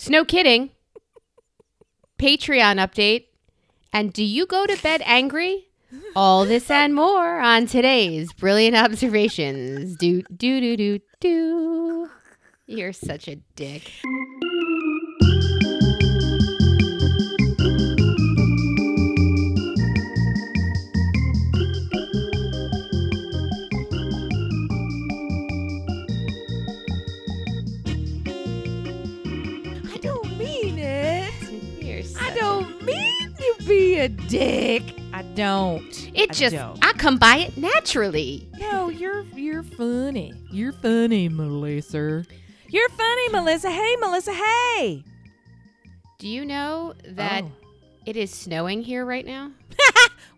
Snow kidding. Patreon update. And do you go to bed angry? All this and more on today's brilliant observations. Do do do do do. You're such a dick. A dick. I don't. It I just don't. I come by it naturally. No, you're you're funny. You're funny, Melissa. You're funny, Melissa. Hey, Melissa. Hey. Do you know that Oh. it is snowing here right now?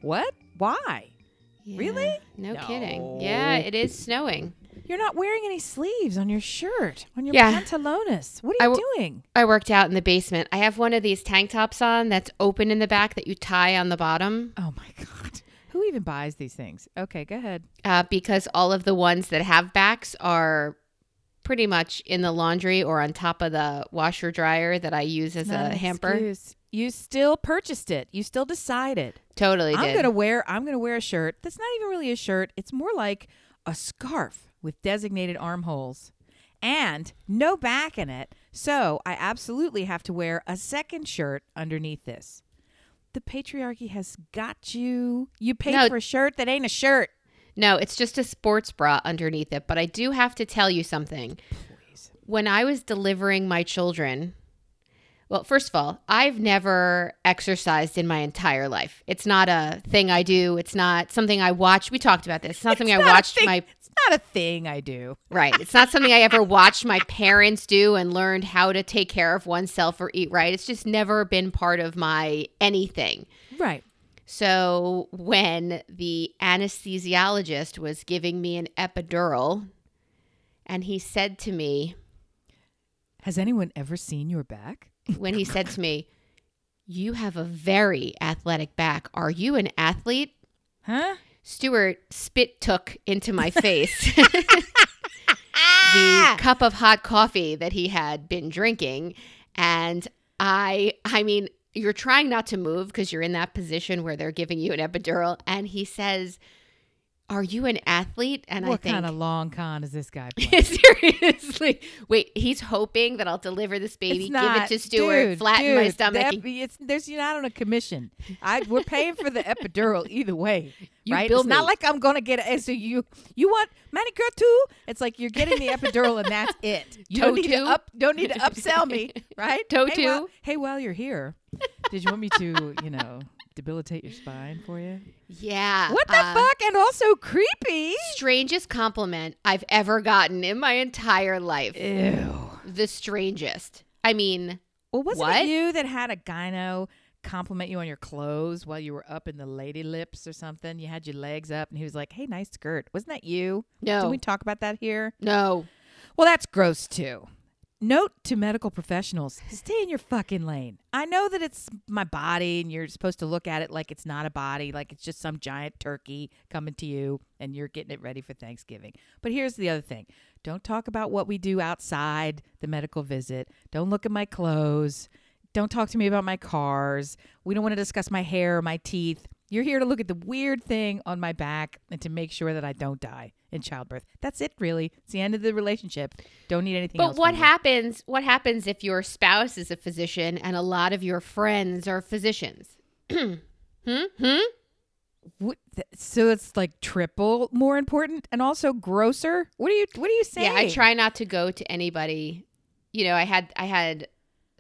What? Why? Really? No, No. kidding. Yeah, it is snowing. You're not wearing any sleeves on your shirt, on your Yeah. pantalones. What are you w- doing? I worked out in the basement. I have one of these tank tops on that's open in the back that you tie on the bottom Oh my god. Who even buys these things? Okay, go ahead. uh, because all of the ones that have backs are pretty much in the laundry or on top of the washer dryer that I use as Not a hamper. excuse. You still purchased it. You still decided. Totally I'm did. gonna wear I'm gonna wear a shirt that's not even really a shirt. It's more like a scarf with designated armholes and no back in it. So I absolutely have to wear a second shirt underneath this. The patriarchy has got you. You paid No. for a shirt that ain't a shirt. No, it's just a sports bra underneath it. But I do have to tell you something. Please. When I was delivering my children, well, first of all, I've never exercised in my entire life. It's not a thing I do. It's not something I watch. We talked about this. It's not something It's I not a watched my not a thing I do. right. It's not something I ever watched my parents do and learned how to take care of oneself or eat right. It's just never been part of my anything. Right. So when the anesthesiologist was giving me an epidural, and he said to me, Has anyone ever seen your back? when he said to me, You have a very athletic back. Are you an athlete? Huh? Stuart spit took into my face the cup of hot coffee that he had been drinking. And I, I mean, you're trying not to move because you're in that position where they're giving you an epidural. And he says, Are you an athlete? And I what think, kind of long con is this guy playing? Seriously. Wait, he's hoping that I'll deliver this baby, It's give it to Stuart, dude, flatten my dude, stomach. the epi- it's, there's you're not on a commission. I we're paying for the epidural either way, You right? It's not like I'm gonna get it. So you you want manicure too? It's like you're getting the epidural and that's it. You don't need to up don't need to upsell me, right? Toe hey, while- hey, while you're here, did you want me to you know debilitate your spine for you? yeah. What the uh, fuck? And also creepy. Strangest compliment I've ever gotten in my entire life. Ew. the strangest. I mean, Well, wasn't What? it you that had a gyno compliment you on your clothes while you were up in the lady lips or something? You had your legs up, and he was like, "Hey, nice skirt." Wasn't that you? no, Did we talk about that here? no. Well, that's gross too. Note to medical professionals: stay in your fucking lane. I know that it's my body, and you're supposed to look at it like it's not a body, like it's just some giant turkey coming to you, and you're getting it ready for Thanksgiving. But here's the other thing: don't talk about what we do outside the medical visit. Don't look at my clothes. Don't talk to me about my cars. We don't want to discuss my hair my teeth. You're here to look at the weird thing on my back and to make sure that I don't die in childbirth. That's it, really. It's the end of the relationship. Don't need anything else. But what happens? What happens if your spouse is a physician and a lot of your friends are physicians? hmm? Hmm? What, so it's like triple more important and also grosser. What are you? What are you saying? Yeah, I try not to go to anybody. You know, I had I had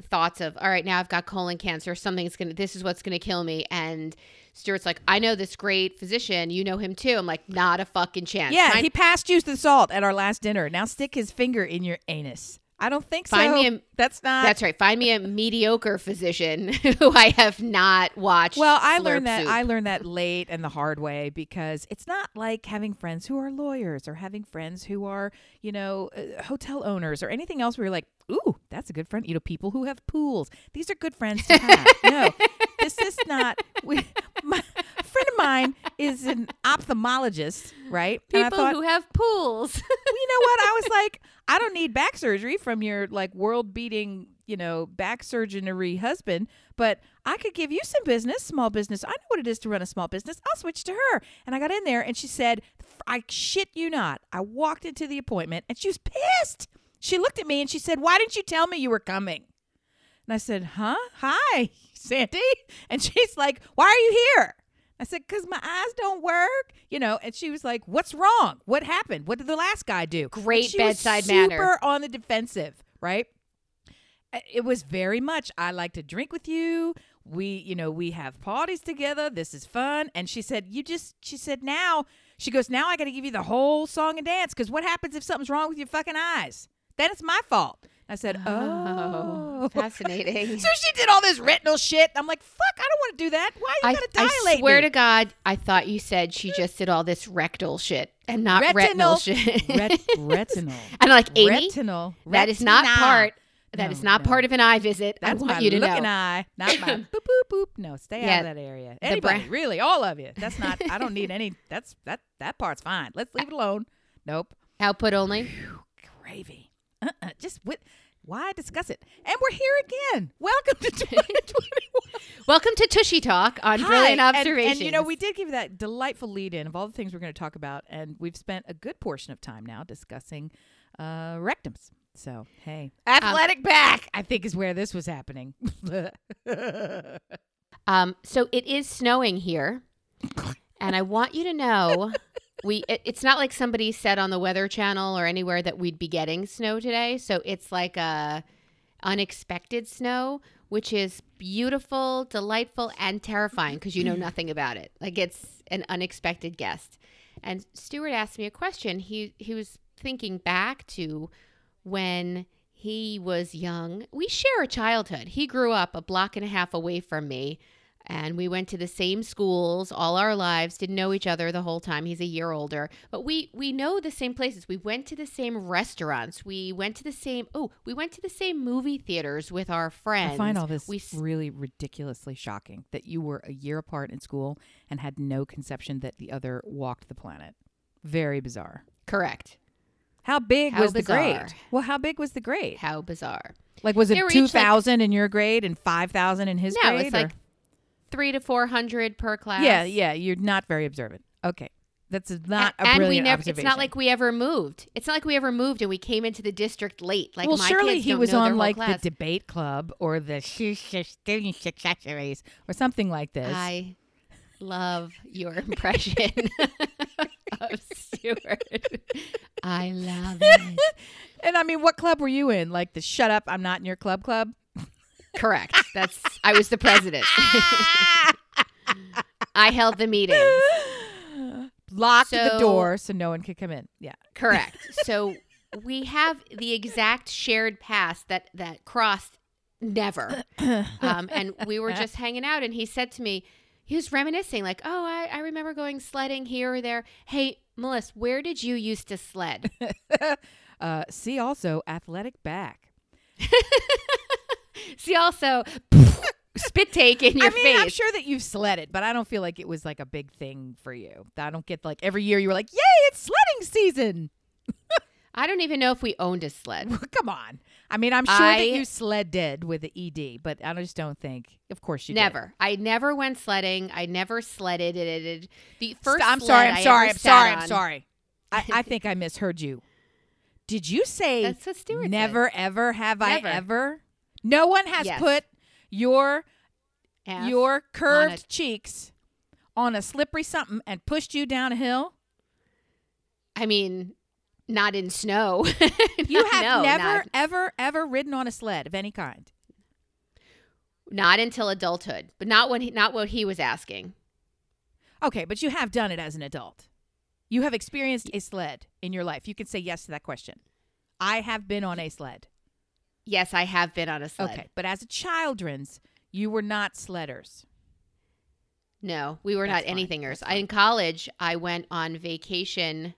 thoughts of, all right, now I've got colon cancer. Something's gonna. This is what's gonna kill me. And Stuart's like, I know this great physician. You know him too. I'm like, not a fucking chance. Yeah, Find- he passed you the salt at our last dinner. Now stick his finger in your anus. I don't think Find so. me a- That's not. That's right. Find me a mediocre physician who I have not watched. Well, I learned that Soup. I learned that late and the hard way because it's not like having friends who are lawyers or having friends who are, you know, uh, hotel owners or anything else where you're like, "Ooh, that's a good friend." You know, people who have pools. These are good friends to have. no. This is not we, my a friend of mine is an ophthalmologist, right? people thought, who have pools. well, you know what? I was like, I don't need back surgery from your like world beating you know, back surgery husband, but I could give you some business, small business. I know what it is to run a small business. I'll switch to her. And I got in there and she said, I shit you not. I walked into the appointment and she was pissed. She looked at me and she said, Why didn't you tell me you were coming? And I said, Huh? Hi, Sandy. And she's like, Why are you here? I said, Because my eyes don't work. You know, and she was like, What's wrong? What happened? What did the last guy do? Great And she was bedside super manner. on the defensive, right? Uh, It was very much, I like to drink with you. We, you know, we have parties together. This is fun. And she said, You just, she said, Now, she goes, Now I got to give you the whole song and dance because what happens if something's wrong with your fucking eyes? Then it's my fault. I said, oh. oh. fascinating. So she did all this retinal shit. I'm like, fuck, I don't want to do that. Why are you gonna dilate?" I swear me? to God, I thought you said she just did all this rectal shit and not retinal, Retinal. shit. Ret- retinal. and like Amy, Retinal. that is not part. That is No, not no. part of an eye visit. That's I want my you to looking know. eye, not my boop boop boop. No, stay Yeah, out of that area. the Anybody, bra- really, all of you. That's not. I don't need any. That's that. That part's fine. Let's leave it alone. Nope. Output only. Gravy. Uh-uh. Just what? Why discuss it? And we're here again. Welcome to 2021. Welcome to Tushy Talk on Hi. Brilliant And- Observations. And, you know, we did give you that delightful lead in of all the things we're going to talk about, and we've spent a good portion of time now discussing uh, rectums. So, hey, athletic back, I think, is where this was happening. Um, so it is snowing here, and I want you to know we. It, it's not like somebody said on the Weather Channel or anywhere that we'd be getting snow today. So it's like a unexpected snow, which is beautiful, delightful, and terrifying because you know nothing about it. Like it's an unexpected guest. And Stuart asked me a question. He he was thinking back to when he was young. We share a childhood. He grew up a block and a half away from me, and we went to the same schools all our lives. Didn't know each other the whole time. He's a year older, but we we know the same places. We went to the same restaurants. We went to the same oh, we went to the same movie theaters with our friends. I find all this We really ridiculously shocking that you were a year apart in school and had no conception that the other walked the planet. Very bizarre. correct. How big How was the grade? Well, how big was the grade? How bizarre. Like, was it two thousand like- in your grade and five thousand in his No, grade? it's or- like three to four hundred per class. yeah, yeah. You're not very observant. Okay, that's not and, a and we never it's not like we ever moved it's not like we ever moved and we came into the district late like well, my surely kids he was on like class. the debate club or the student successories or something like this. i love your impression of stuart i love it and I mean, what club were you in? Like the "Shut Up, I'm Not in Your Club" club? Correct. That's i was the president. I held the meeting Locked the door so no one could come in. Yeah. correct. So we have the exact shared past that that crossed never. Um, and we were just hanging out and he said to me he was reminiscing like oh I, I remember going sledding here or there. Hey melissa where did you used to sled? Uh, see also athletic back. see also spit take in your face. I mean, I'm sure that you've sledded, but I don't feel like it was like a big thing for you. I don't get like every year you were like, "Yay, it's sledding season." i don't even know if we owned a sled Come on. I mean, I'm sure I- that you sledded with the ED, but I just don't think. Of course you did. never i never went sledding i never sledded it, the first I'm sorry. I'm I sorry. I'm sorry. I'm sorry. I, I think I misheard you. Did you say that's what said. never ever have Never. I ever? No one has Yes. put your Ass your curved a- cheeks on a slippery something and pushed you down a hill. i mean not in snow You have No, never not- ever ever ridden on a sled of any kind. Not until adulthood, but not when he, not what he was asking. Okay, but you have done it as an adult. You have experienced a sled in your life. You can say yes to that question. I have been on a sled. Yes, I have been on a sled. Okay, but as a children's, you were not sledders. No, we were That's not fine. anythingers. I, in college, I went on vacation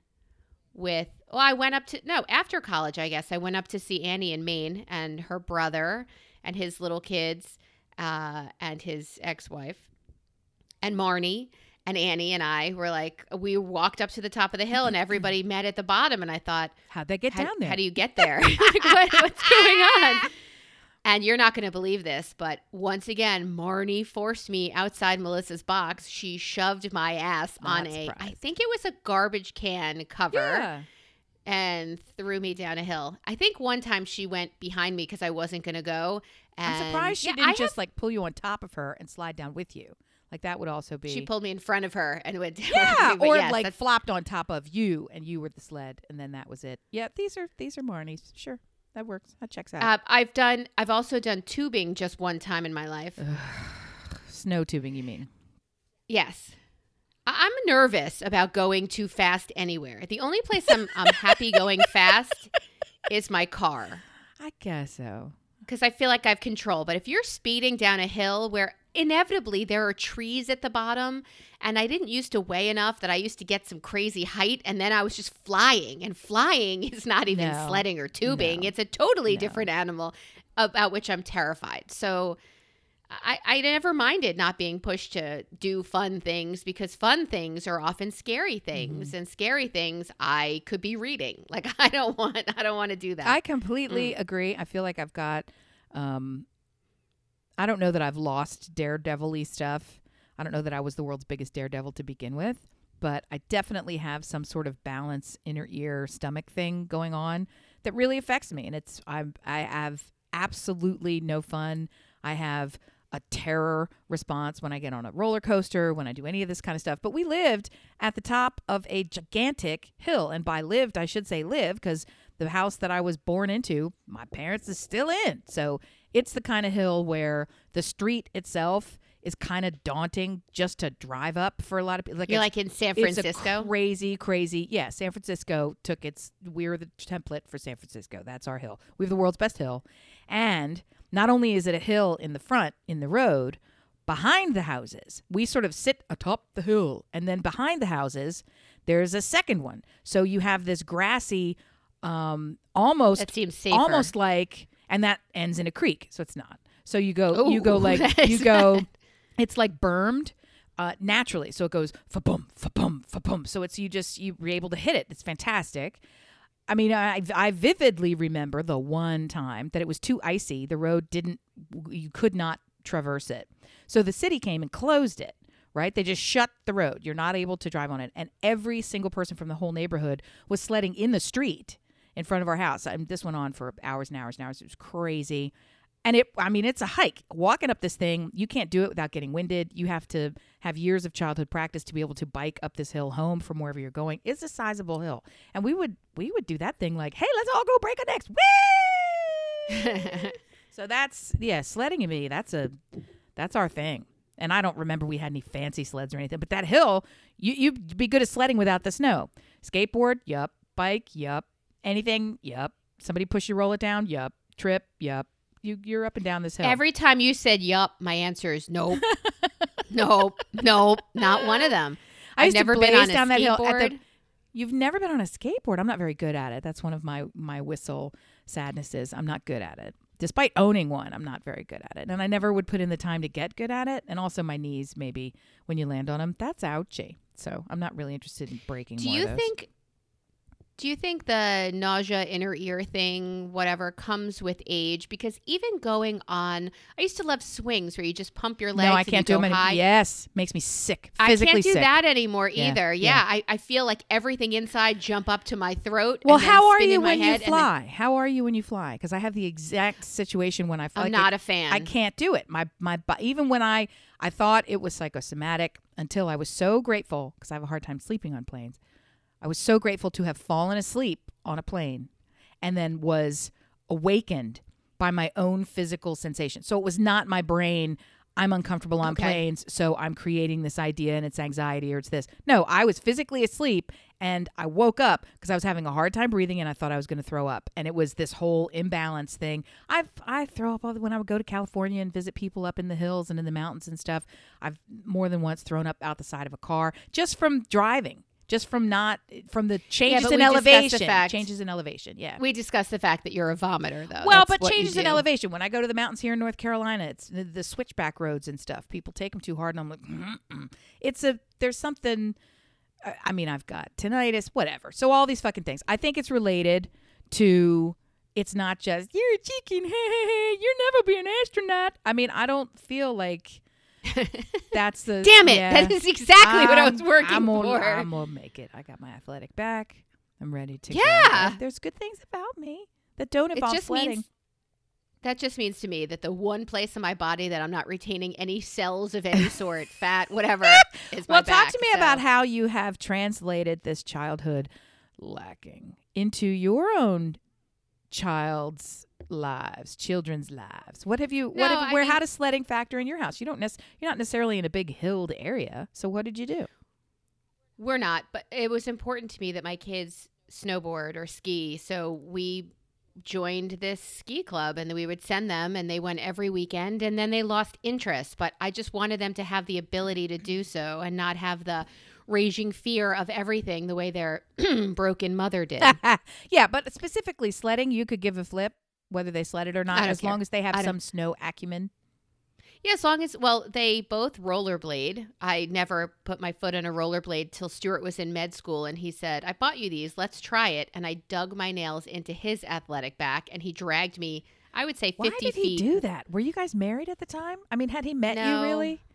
with. Well, I went up to no after college. I guess I went up to see Annie in Maine and her brother and his little kids uh, and his ex-wife and Marnie and Annie and I were like we walked up to the top of the hill and everybody met at the bottom and I thought How'd they get down there? how do you get there? like, what, what's going on? And you're not going to believe this, but once again, Marnie forced me outside Melissa's box. She shoved my ass on Not a, I think it was a garbage can cover, Yeah. and threw me down a hill. I think one time she went behind me because I wasn't going to go. And I'm surprised she yeah, didn't I just like pull you on top of her and slide down with you. Like that would also be She pulled me in front of her and went down. Yeah, or yes, like flopped on top of you and you were the sled and then that was it. Yeah, these are these are Marnie's. Sure. That works. That checks out. uh, I've done. I've also done tubing just one time in my life. Snow tubing, you mean? Yes. I- I'm nervous about going too fast anywhere. The only place I'm, I'm happy going fast is my car I guess so. because I feel like I have control. But if you're speeding down a hill where inevitably there are trees at the bottom, and I didn't used to weigh enough that I used to get some crazy height, and then I was just flying, and flying is not even No. sledding or tubing, No. it's a totally No. different animal about which I'm terrified. So. I, I never minded not being pushed to do fun things because fun things are often scary things Mm-hmm. and scary things I could be reading. Like I don't want I don't want to do that. I completely agree. I feel like I've got um I don't know that I've lost daredevil stuff. I don't know that I was the world's biggest daredevil to begin with, but I definitely have some sort of balance inner ear stomach thing going on that really affects me and it's I'm I have absolutely no fun. I have a terror response when I get on a roller coaster, when I do any of this kind of stuff. But we lived at the top of a gigantic hill. And by lived, I should say live, because the house that I was born into, my parents is still in. So it's the kind of hill where the street itself is kind of daunting just to drive up for a lot of people. Like You're like in San Francisco. crazy, crazy. Yeah, San Francisco took its. We're the template for San Francisco. That's our hill. We have the world's best hill, and not only is it a hill in the front in the road, behind the houses, we sort of sit atop the hill, and then behind the houses, there's a second one. So you have this grassy, um, almost that seems safer. almost like and that ends in a creek so it's not so you go you go like you go it's like bermed uh, naturally so it goes fa boom fa boom fa boom so it's you just you're able to hit it it's fantastic I mean, I I vividly remember the one time that it was too icy. The road didn't, you could not traverse it. So the city came and closed it. Right? They just shut the road. You're not able to drive on it. And every single person from the whole neighborhood was sledding in the street in front of our house. And this went on for hours and hours and hours. It was crazy. And it, I mean, it's a hike. Walking up this thing, you can't do it without getting winded. You have to have years of childhood practice to be able to bike up this hill home from wherever you're going. It's a sizable hill, and we would we would do that thing like, hey, let's all go break our necks. Whee! so that's yeah, sledding and me. That's a that's our thing. And I don't remember we had any fancy sleds or anything, but that hill, you you'd be good at sledding without the snow. Skateboard, yup. Bike, yup. Anything, yup. Somebody push you, roll it down, yup. Trip, yup. You you're up and down this hill. Every time you said yup, my answer is nope. nope. Nope. Not one of them. I to never been on a down that hill at the- skateboard. You've never been on a skateboard. I'm not very good at it. That's one of my my whistle sadnesses. I'm not good at it. Despite owning one, I'm not very good at it. And I never would put in the time to get good at it. And also my knees maybe when you land on them, that's ouchy. So I'm not really interested in breaking Do you think do you think the nausea inner ear thing whatever comes with age because even going on I used to love swings where you just pump your legs No, I can't do them high. anymore. Yes, makes me sick. I can't do sick. that anymore Yeah, either. yeah. Yeah, I, I feel like everything inside jump up to my throat. Well, how are you when you and then- fly? How are you when you fly? Because I have the exact situation when I fly. I'm like not it- a fan. I can't do it. My my even when I I thought it was psychosomatic until I was so grateful because I have a hard time sleeping on planes. I was so grateful to have fallen asleep on a plane and then was awakened by my own physical sensation. So it was not my brain I'm uncomfortable on Okay. planes, so I'm creating this idea and it's anxiety or it's this. No, I was physically asleep and I woke up because I was having a hard time breathing and I thought I was going to throw up. And it was this whole imbalance thing. I I throw up all the, when I would go to California and visit people up in the hills and in the mountains and stuff. I've more than once thrown up out the side of a car just from driving. Just from not from the changes but in elevation, fact- changes in elevation. Yeah, We discussed the fact that you're a vomiter though. well, That's but changes in elevation. When I go to the mountains here in North Carolina, it's the, the switchback roads and stuff. People take them too hard, and I'm like, Mm-mm. it's a there's something. I- mean, I've got tinnitus, whatever. So all these fucking things. I think it's related to it's not just you're a chicken. Hey, hey, hey, You'll never be an astronaut. I mean, I don't feel like that's the Damn it! yeah. That is exactly what I was working I'm for. Gonna, I'm gonna make it. I got my athletic back. I'm ready to. go. Yeah. There's good things about me that don't involve just sweating. means that just means to me that the one place in my body that I'm not retaining any cells of any sort, fat, whatever, is my well, talk to me so- about how you have translated this childhood lacking into your own child's lives, children's lives. What have you? what No, have, I where? mean- how does sledding factor in your house? You don't. Nec- you're not necessarily in a big hilled area. So what did you do? We're not, but it was important to me that my kids snowboard or ski. So we joined this ski club and we would send them and they went every weekend and then they lost interest. But I just wanted them to have the ability to do so and not have the raging fear of everything the way their broken mother did. yeah, but specifically sledding, you could give a flip whether they sled it or not, as long as they have some snow acumen. Yeah, as long as well, they both rollerblade. I never put my foot on a rollerblade till Stuart was in med school, and he said, "I bought you these. Let's try it." And I dug my nails into his athletic back, and he dragged me. I would say fifty. Why did feet. he do that? Were you guys married at the time? I mean, had he met No. you really?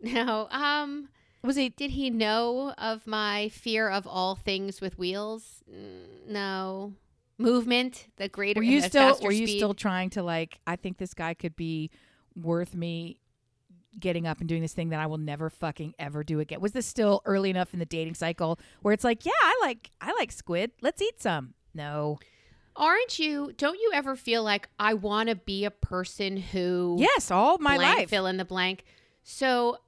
No, um, Was he? did he know of my fear of all things with wheels? No, movement, the greater. Were you the still? Were you speed. still trying to like? I think this guy could be worth me getting up and doing this thing that I will never fucking ever do again. Was this still early enough in the dating cycle where it's like, yeah, I like I like squid. Let's eat some. No. Aren't you? Don't you ever feel like I want to be a person who? Yes, all my life. fill in the blank. So,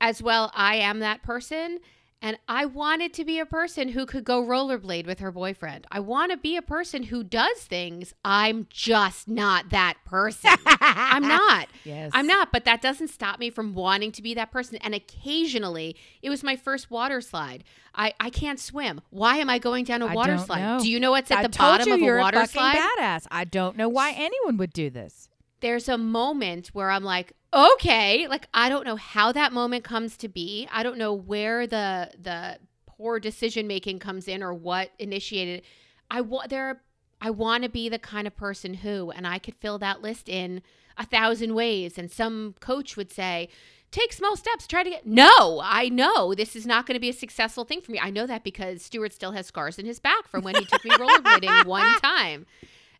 as well, I am that person. And I wanted to be a person who could go rollerblade with her boyfriend. I want to be a person who does things. I'm just not that person. I'm not. Yes. I'm not, but that doesn't stop me from wanting to be that person. And occasionally, it was my first water slide. I, I can't swim. Why am I going down a I water slide? know. Do you know what's at I the bottom you of a water fucking slide? badass. I don't know why anyone would do this. there's a moment where I'm like, okay, like I don't know how that moment comes to be. I don't know where the the poor decision making comes in or what initiated. I want there. I want to be the kind of person who, and I could fill that list in a thousand ways. And some coach would say, take small steps, try to get. No, I know this is not going to be a successful thing for me. I know that because Stuart still has scars in his back from when he took me rollerblading one time.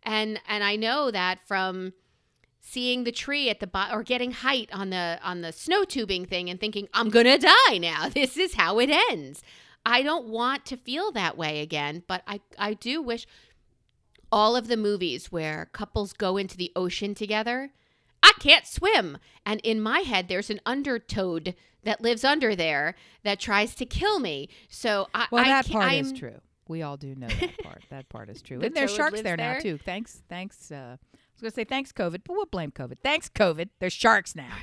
And and I know that from seeing the tree at the bottom or getting height on the on the snow tubing thing and thinking I'm going to die now. This is how it ends. I don't want to feel that way again, but I I do wish all of the movies where couples go into the ocean together. I can't swim. And in my head there's an undertoad that lives under there that tries to kill me. So I Well, that can't- part is I'm- true. We all do know that part. that part is true. The and there's sharks lives there, now too. Thanks, thanks. Uh, I was gonna say thanks COVID, but we'll blame COVID. Thanks COVID. There's sharks now.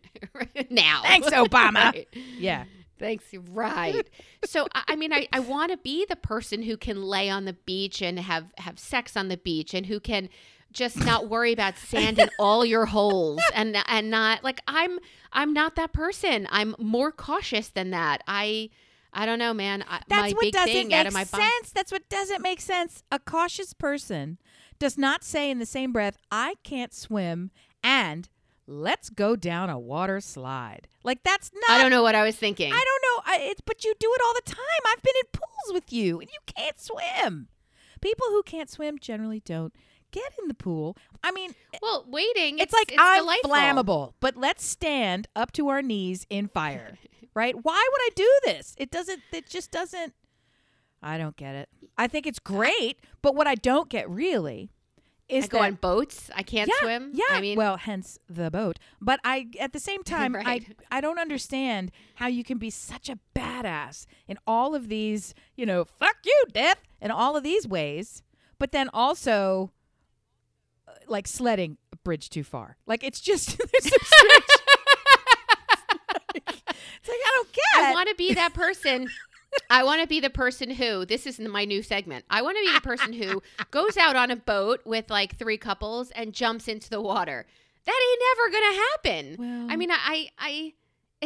now. Thanks, Obama. Right. Yeah. Thanks. Right. so I, I mean, I, I want to be the person who can lay on the beach and have have sex on the beach and who can just not worry about sand in all your holes and and not like I'm I'm not that person. I'm more cautious than that. I I don't know, man. I, That's my what big doesn't thing make out of my body. sense. That's what doesn't make sense. A cautious person does not say in the same breath, "I can't swim," and "Let's go down a water slide." Like that's not. I don't know what I was thinking. I don't know. I, it's but you do it all the time. I've been in pools with you, and you can't swim. People who can't swim generally don't get in the pool. I mean, eh, well, waiting. it's, like it's I'm delightful. flammable, but let's stand up to our knees in fire, right? Why would I do this? It doesn't. It just doesn't. I don't get it. I think it's great, but what I don't get really is I go that on boats. I can't yeah, swim. Yeah. I mean, well, hence the boat. But I, at the same time, Right. I, I don't understand how you can be such a badass in all of these, you know, fuck you, death, in all of these ways, but then also uh, like sledding a bridge too far. Like it's just there's some stretch. It's like I don't get. I want to be that person. I want to be the person who, this is my new segment. I want to be the person who goes out on a boat with like three couples and jumps into the water. That ain't never going to happen. Well- I mean, I, I,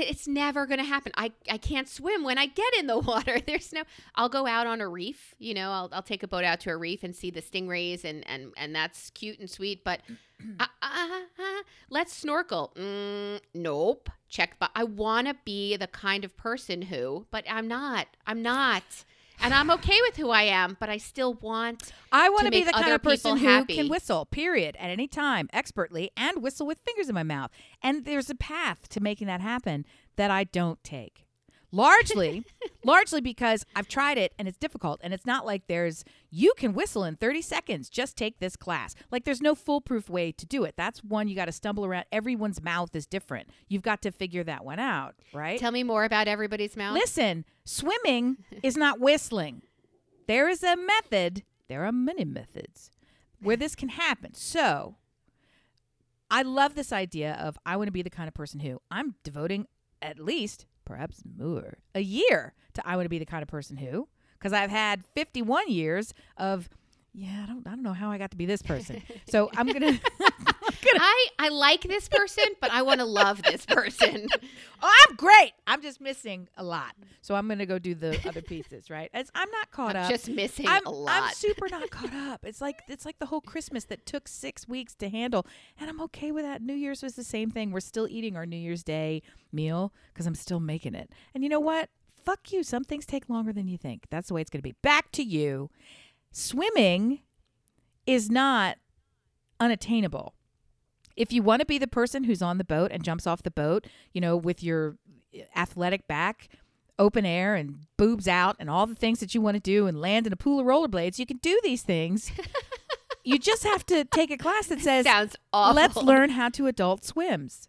it's never going to happen. I, I can't swim when I get in the water. There's no, I'll go out on a reef, you know, I'll, I'll take a boat out to a reef and see the stingrays and, and, and that's cute and sweet. But uh, uh, uh, let's snorkel. Mm, nope. Check. But I want to be the kind of person who, but I'm not. I'm not. And I'm okay with who I am, but I still want. I want to be the kind of person who happy. can whistle, period, at any time, expertly, and whistle with fingers in my mouth. And there's a path to making that happen that I don't take. Largely, largely because I've tried it and it's difficult. And it's not like there's, you can whistle in 30 seconds, just take this class. Like there's no foolproof way to do it. That's one you got to stumble around. Everyone's mouth is different. You've got to figure that one out, right? Tell me more about everybody's mouth. Listen, swimming is not whistling. There is a method, there are many methods where this can happen. So, I love this idea of I want to be the kind of person who I'm devoting at least, perhaps more, a year to I want to be the kind of person who, because I've had 51 years of, yeah, I don't, I don't know how I got to be this person. So I'm gonna, I, I like this person, but I want to love this person. oh, I'm great. I'm just missing a lot. So I'm gonna go do the other pieces, right? As I'm not caught I'm up. just missing I'm, a I'm super not caught up. It's like it's like the whole Christmas that took six weeks to handle, and I'm okay with that. New Year's was the same thing. We're still eating our New Year's Day meal because I'm still making it. And you know what? Fuck you. Some things take longer than you think. That's the way it's going to be. Back to you. Swimming is not unattainable. If you want to be the person who's on the boat and jumps off the boat, you know, with your athletic back, open air and boobs out and all the things that you want to do and land in a pool of rollerblades, you can do these things. you just have to take a class that says, Sounds awful. "Let's learn how to adult swims."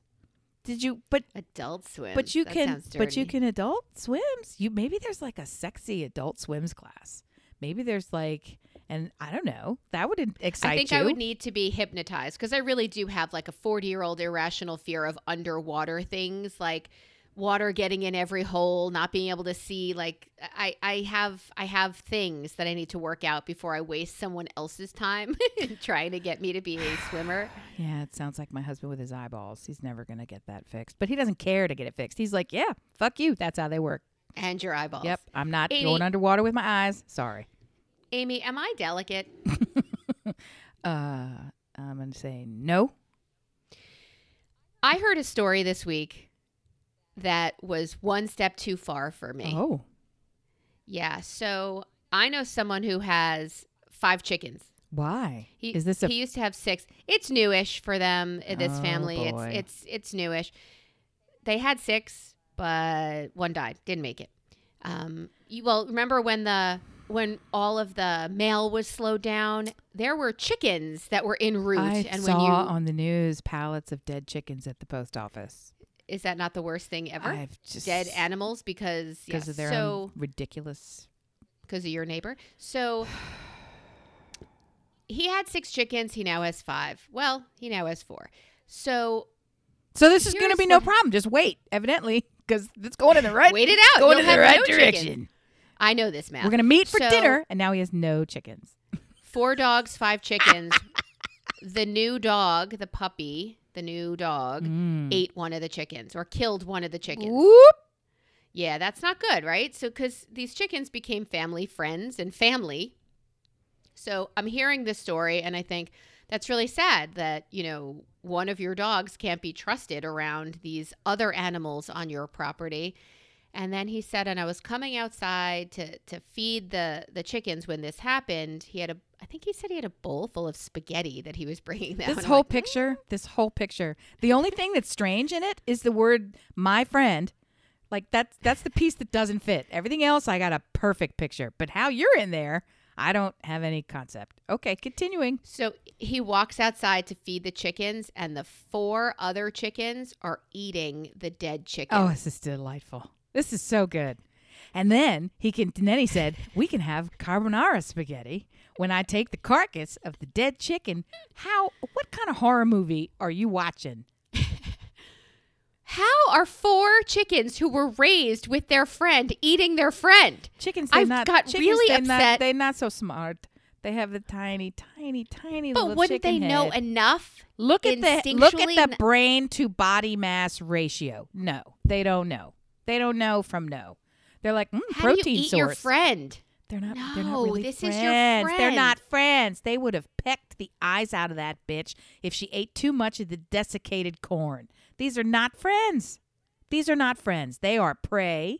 Did you but adult swim. but you That can but you can adult swims. You maybe there's like a sexy adult swims class. Maybe there's like and I don't know. That would excite I think you. I would need to be hypnotized because I really do have like a 40 year old irrational fear of underwater things like water getting in every hole, not being able to see. Like I, I have, I have things that I need to work out before I waste someone else's time trying to get me to be a swimmer. Yeah, it sounds like my husband with his eyeballs. He's never going to get that fixed. But he doesn't care to get it fixed. He's like, "Yeah, fuck you. That's how they work." And your eyeballs. Yep, I'm not Amy- going underwater with my eyes. Sorry. Amy, am I delicate? Uh, I'm going to say no. I heard a story this week that was one step too far for me. Oh. Yeah. So I know someone who has five chickens. Why? He, Is this a he used to have six. It's newish for them. uh, This Oh, family. boy. It's it's it's newish. They had six, but one died. Didn't make it. Um. You, well, remember when the when all of the mail was slowed down? There were chickens that were en route, I and saw when you saw on the news pallets of dead chickens at the post office. is that not the worst thing ever? I've just Dead animals because because yeah, of their so ridiculous. because of your neighbor. So he had six chickens. He now has five. Well, he now has four. So So this is going to be no problem. Just wait, evidently, because it's going in the right. wait it out. Going You'll in the right no direction. chicken. I know this math. We're going to meet for So- dinner, and now he has no chickens. Four dogs, five chickens. the new dog, the puppy, the new dog, Mm. ate one of the chickens or killed one of the chickens. Whoop. Yeah, that's not good, right? So, because these chickens became family friends and family. So, I'm hearing this story and I think that's really sad that, you know, one of your dogs can't be trusted around these other animals on your property. And then he said, and I was coming outside to, to feed the, the chickens when this happened. He had a, I think he said he had a bowl full of spaghetti that he was bringing them. This whole like, picture, this whole picture. The only thing that's strange in it is the word "my friend." Like that's that's the piece that doesn't fit. Everything else, I got a perfect picture. But how you're in there, I don't have any concept. Okay, continuing. So he walks outside to feed the chickens, and the four other chickens are eating the dead chicken. Oh, this is delightful. This is so good. And then he can. And then he said, "We can have carbonara spaghetti when I take the carcass of the dead chicken." How? What kind of horror movie are you watching? How are four chickens who were raised with their friend eating their friend? Chickens, they're I've not. got chickens, really they're Not, upset. they're not so smart. They have the tiny, tiny, tiny But little wouldn't they chicken know enough? Look at the look at the brain to body mass ratio. No, they don't know. They don't know from no. They're like mm, How protein do you eat source. your friend? They're not. they're not No, really this friends. is your They're not friends. They would have pecked the eyes out of that bitch if she ate too much of the desiccated corn. These are not friends. These are not friends. They are prey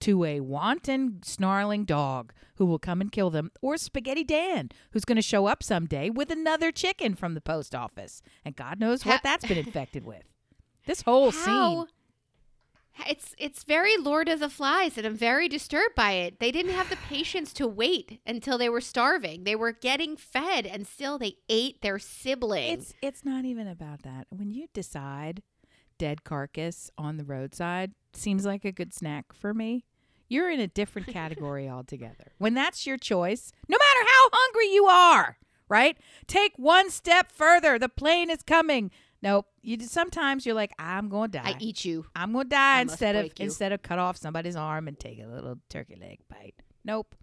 to a wanton, snarling dog who will come and kill them, or Spaghetti Dan, who's going to show up someday with another chicken from the post office, and God knows Ha- what that's been infected with. This whole scene. It's it's very Lord of the Flies, and I'm very disturbed by it. They didn't have the patience to wait until they were starving. They were getting fed, and still they ate their sibling. It's it's not even about that. When you decide dead carcass on the roadside seems like a good snack for me, you're in a different category altogether. When that's your choice, no matter how hungry you are, right? Take one step further. The plane is coming. Nope. You sometimes you're like, I'm going to die. I eat you. I'm going to die I instead of you. instead of cut off somebody's arm and take a little turkey leg bite. Nope.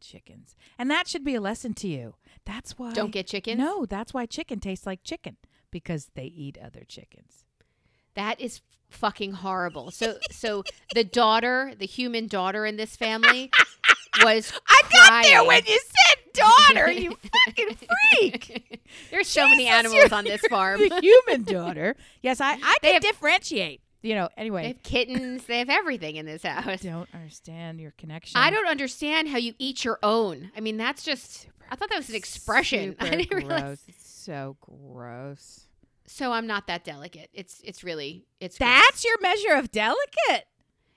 Chickens. And that should be a lesson to you. That's why Don't get chickens. no, that's why chicken tastes like chicken because they eat other chickens. That is fucking horrible. So so the daughter, the human daughter in this family was I got there when you said daughter, you fucking freak. There's so many animals on this farm. the human daughter. Yes, I, I They can have- differentiate. You know, They anyway. have kittens. They have everything in this house. I don't understand your connection. I don't understand how you eat your own. I mean, that's just. I thought that was an expression. I didn't realize. It's so gross. So I'm not that delicate. It's it's really it's. gross. That's your measure of delicate.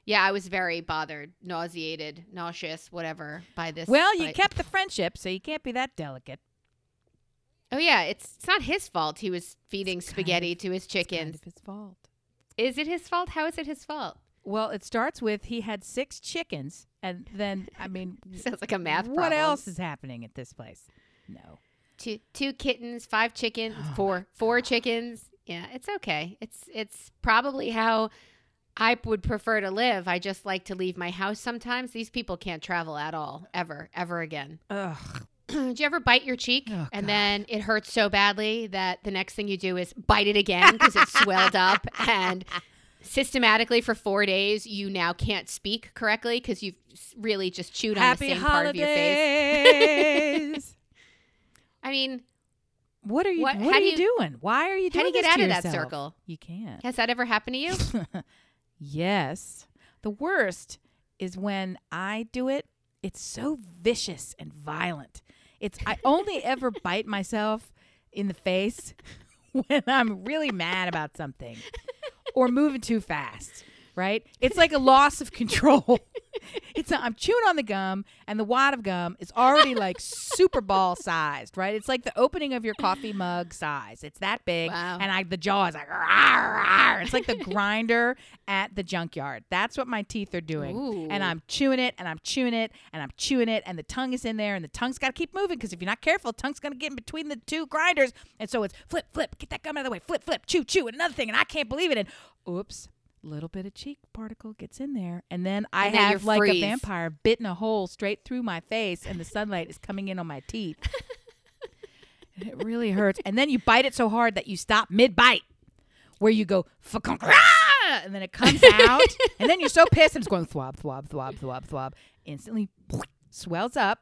Yeah, I was very bothered, nauseated, nauseous, whatever by this. Well, you by- kept the friendship, so you can't be that delicate. Oh yeah, it's it's not his fault. He was feeding It's spaghetti of- to his It's kind of his fault. Is it his fault? How is it his fault? Well, it starts with he had six chickens, and then I mean, Sounds like a math problem. what problem. else is happening at this place? No. Two two kittens, five chickens, four four chickens. Yeah, it's okay. It's it's probably how I would prefer to live. I just like to leave my house sometimes. These people can't travel at all, ever, ever again. Ugh. Did you ever bite your cheek Oh, and God. then it hurts so badly that the next thing you do is bite it again because it's swelled up and systematically for four days you now can't speak correctly because you've really just chewed on the same part of your face. I mean, what are you? What- What, are you, you- doing? Why are you how doing do you get out of that circle? You can't. Has that ever happened to you? yes. The worst is when I do it. It's so vicious and violent. It's I only ever bite myself in the face when I'm really mad about something or moving too fast. Right? It's like a loss of control. It's i I'm chewing on the gum, and the wad of gum is already like super ball sized. Right? It's like the opening of your coffee mug size. It's that big, Wow. and I the jaw is like "Rawr, rawr." it's like the grinder at the junkyard. That's what my teeth are doing, Ooh. and I'm chewing it, and I'm chewing it, and I'm chewing it, and the tongue is in there, and the tongue's got to keep moving because if you're not careful, the tongue's gonna get in between the two grinders, and so it's flip, flip, get that gum out of the way, flip, flip, chew, chew, and another thing, and I can't believe it, and oops. Little bit of cheek particle gets in there, and then I And then have like a vampire bitten a hole straight through my face, and the sunlight is coming in on my teeth. And it really hurts. And then you bite it so hard that you stop mid bite, where you go and then it comes out, and then you're so pissed and it's going thwob, thwob, thwob, thwob, thwob. Instantly swells up,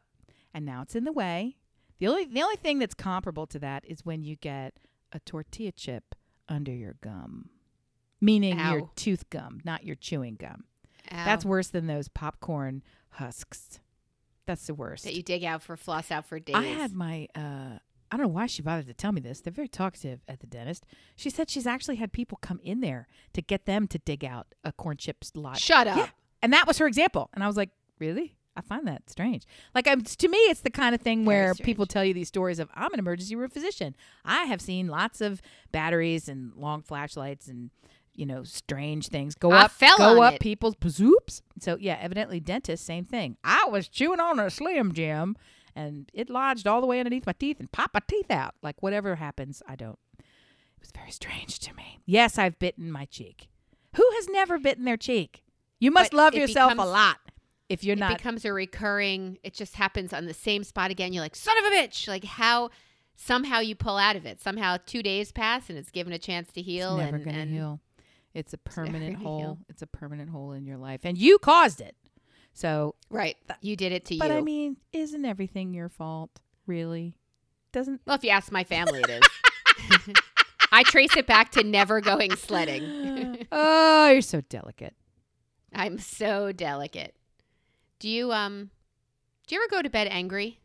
and now it's in the way. The only the only thing that's comparable to that is when you get a tortilla chip under your gum, meaning your Ow. tooth gum, not your chewing gum. Ow. That's worse than those popcorn husks. That's the worst. that you dig out for floss out for days. I had my uh I don't know why she bothered to tell me this. They're very talkative at the dentist. She said she's actually had people come in there to get them to dig out a corn chips lot. Shut up. Yeah. And that was her example. And I was like, "Really? I find that strange." Like I'm, to me it's the kind of thing Very where strange. people tell you these stories of I'm an emergency room physician. I have seen lots of batteries and long flashlights and you know, strange things go I up, go up it. people's bazoops. So yeah, evidently dentists, same thing. I was chewing on a Slim Jim, and it lodged all the way underneath my teeth and popped my teeth out. Like whatever happens, I don't. It was very strange to me. Yes, I've bitten my cheek. Who has never bitten their cheek? You must But love yourself a lot. if you're not, it becomes a recurring. It just happens on the same spot again. You're like, son of a bitch! Like how somehow you pull out of it. Somehow two days pass and it's given a chance to heal. it's never and, gonna and heal. It's a permanent hole. heal. It's a permanent hole in your life, and you caused it. So, right, you did it to but you. But I mean, isn't everything your fault? Really? Doesn't well, if you ask my family, it is. I trace it back to never going sledding. oh, you're so delicate. I'm so delicate. Do you um? Do you ever go to bed angry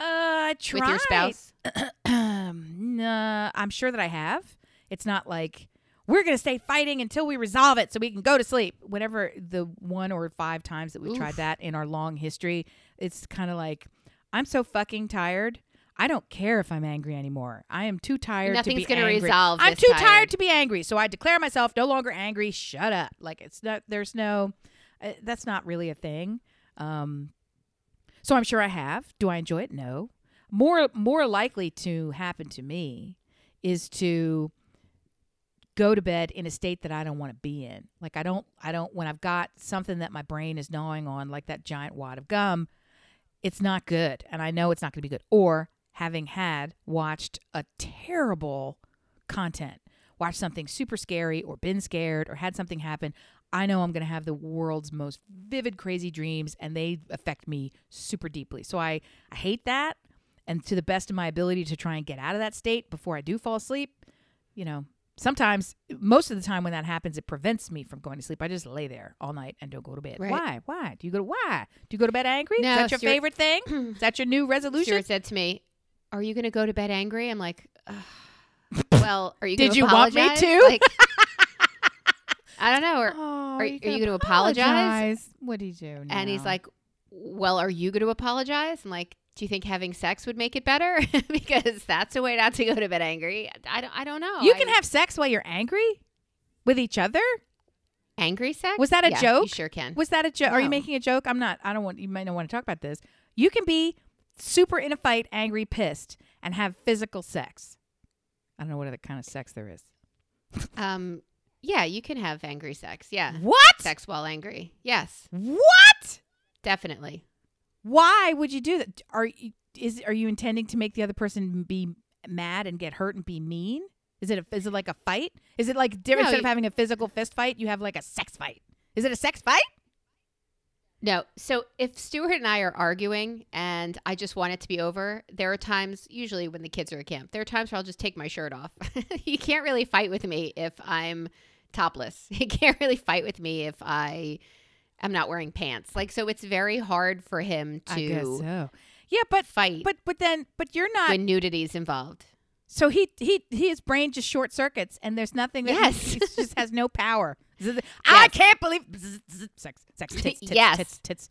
Uh, try with your spouse? nah, I'm sure that I have. It's not like we're gonna stay fighting until we resolve it so we can go to sleep. Whenever the one or five times that we've tried that in our long history, it's kind of like I'm so fucking tired. I don't care if I'm angry anymore. I am too tired to Nothing's be gonna angry. resolve I'm too tired. tired. to be angry, so I declare myself no longer angry. Shut up. Like it's not. There's no. Uh, that's not really a thing. Um, so I'm sure I have. Do I enjoy it? No. More more likely to happen to me is to go to bed in a state that I don't want to be in. Like I don't I don't when I've got something that my brain is gnawing on like that giant wad of gum, it's not good and I know it's not going to be good. Or having had watched a terrible content, watched something super scary or been scared or had something happen, I know I'm going to have the world's most vivid crazy dreams and they affect me super deeply. So I I hate that and to the best of my ability to try and get out of that state before I do fall asleep, you know, sometimes most of the time when that happens it prevents me from going to sleep. I just lay there all night and don't go to bed. Right. Why? Why? Do you go to why? Do you go to bed angry? No, Is that your Stuart- favorite thing? Is that your new resolution? Stuart said to me, "Are you going to go to bed angry?" I'm like, "Ugh. "Well, are you? Did you want me to? Like, I don't know. Or, Oh, are- you are you gonna gonna apologize? What do you do? and he's like, "Well, are you going to apologize?" I'm like, "Do you think having sex would make it better?" because that's a way not to go to bed angry. I don't. I don't know. You I- can have sex while you're angry with each other. angry sex. Was that a Yeah, joke? You sure can. Was that a joke? Are you making a joke? I'm not. I don't want. You might not want to talk about this. You can be super in a fight, angry, pissed, and have physical sex. I don't know what other kind of sex there is. Um, yeah, you can have angry sex. Yeah, What? sex while angry. Yes, What? definitely. Why would you do that? Are you is are you intending to make the other person be mad and get hurt and be mean? Is it a, is it like a fight? Is it like different No, instead of having a physical fist fight, you have like a sex fight? Is it a sex fight? No. So if Stuart and I are arguing and I just want it to be over, there are times, usually when the kids are at camp, there are times where I'll just take my shirt off. you can't really fight with me if I'm topless. You can't really fight with me if I am not wearing pants. Like, so it's very hard for him I guess to so. Yeah, but fight but but then but you're not. when nudity is involved. so he he his brain just short circuits and there's nothing that Yes. he, just has no power. I Yes. can't believe sex sex tits tits Yes. tits tits.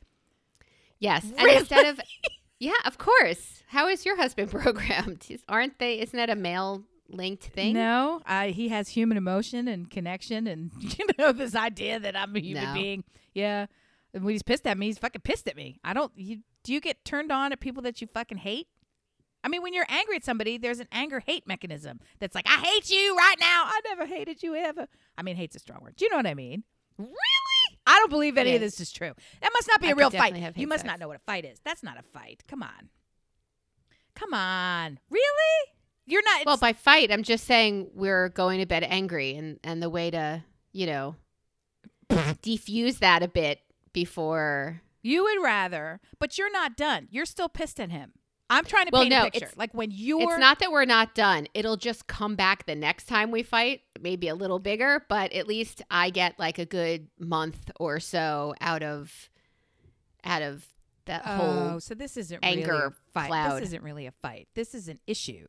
Yes. Really? And instead of, yeah, of course. How is your husband programmed? Aren't they, isn't that a male linked thing? No, I, he has human emotion and connection, and you know this idea that I'm a human No. being. Yeah, and when he's pissed at me, he's fucking pissed at me. I don't. You, do you get turned on at people that you fucking hate? I mean, when you're angry at somebody, there's an anger hate mechanism that's like, I hate you right now. I never hated you ever. I mean, hate's a strong word. Do you know what I mean? Really? I don't believe any of this is true. That must not be I a real fight. You must sex. not know what a fight is. That's not a fight. Come on. Come on. Really? You're not. Well, by fight, I'm just saying we're going to bed angry, and and the way to you know defuse that a bit before. You would rather, but you're not done. You're still pissed at him. I'm trying to Well, paint no, a picture. it's- Like when you're It's not that we're not done. It'll just come back the next time we fight, maybe a little bigger, but at least I get like a good month or so out of out of that Oh, whole. so this isn't anger really a fight. cloud. This isn't really a fight. This is an issue.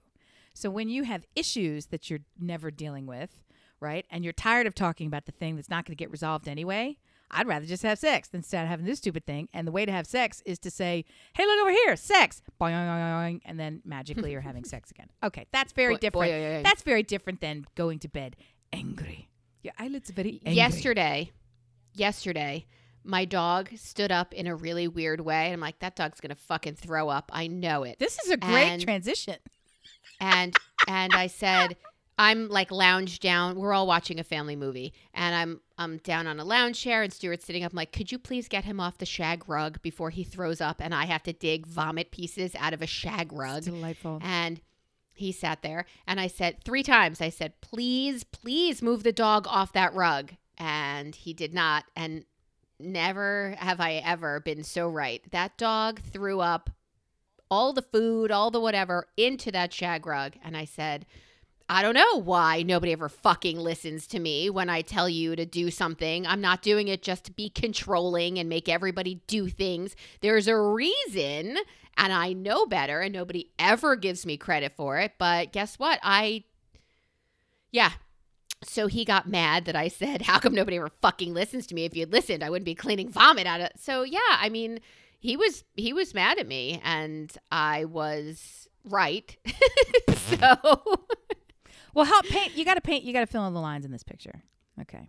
So when you have issues that you're never dealing with, right, and you're tired of talking about the thing that's not going to get resolved anyway, I'd rather just have sex than of having this stupid thing. And the way to have sex is to say, "Hey, look over here, sex," boing, boing, boing, and then magically you're having sex again. Okay, that's very Boy- different. boy, boy, boy. That's very different than going to bed angry. Your eyelids are very angry. yesterday, yesterday, my dog stood up in a really weird way, and I'm like, that dog's gonna fucking throw up. I know it. This is a great And- transition. And and I said, I'm like lounged down. We're all watching a family movie, and I'm I'm down on a lounge chair and Stuart's sitting up. I'm like, could you please get him off the shag rug before he throws up and I have to dig vomit pieces out of a shag rug? Delightful. And he sat there and I said three times, I said, please, please move the dog off that rug. And he did not. And never have I ever been so right. That dog threw up all the food, all the whatever into that shag rug. And I said, I don't know why nobody ever fucking listens to me when I tell you to do something. I'm not doing it just to be controlling and make everybody do things. There's a reason, and I know better, and nobody ever gives me credit for it. But guess what? I, yeah. So he got mad that I said, How come nobody ever fucking listens to me? If you'd listened, I wouldn't be cleaning vomit out of. So yeah, I mean, he was he was mad at me, and I was right. Mm-hmm. so. Well, help paint. You got to paint. You got to fill in the lines in this picture. Okay.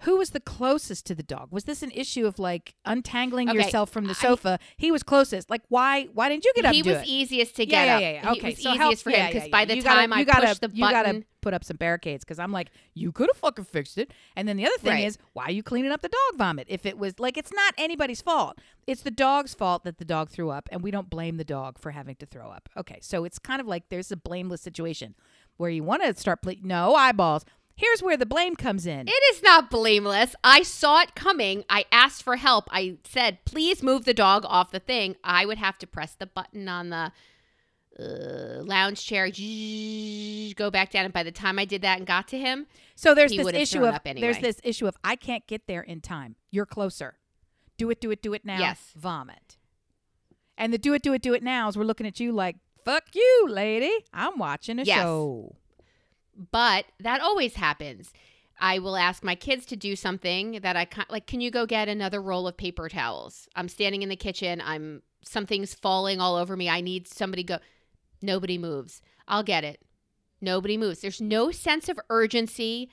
Who was the closest to the dog? Was this an issue of like untangling Okay, yourself from the I- sofa? he was closest. Like, why? Why didn't you get up? he was it? easiest to get yeah, up. yeah, yeah. He Okay, was so easiest help- for yeah, him yeah, because yeah. by the You gotta- time I gotta, pushed the you gotta button, put up some barricades because I'm like, you could have fucking fixed it. And then the other thing Right. is, why are you cleaning up the dog vomit? If it was like, it's not anybody's fault. It's the dog's fault that the dog threw up, and we don't blame the dog for having to throw up. Okay, so it's kind of like there's a blameless situation where you want to start. Ple- no eyeballs. Here's where the blame comes in. it is not blameless. I saw it coming. I asked for help. I said, "Please move the dog off the thing." I would have to press the button on the uh, lounge chair, go back down, and by the time I did that and got to him, So there's He this issue of anyway. there's this issue of I can't get there in time. You're closer. Do it, do it, do it now. Yes. Vomit. And the do it, do it, do it nows. We're looking at you like fuck you, lady. I'm watching a Yes. show. But that always happens. I will ask my kids to do something that I like. Can you go get another roll of paper towels? I'm standing in the kitchen. I'm something's falling all over me. I need somebody go. Nobody moves. I'll get it. Nobody moves. There's no sense of urgency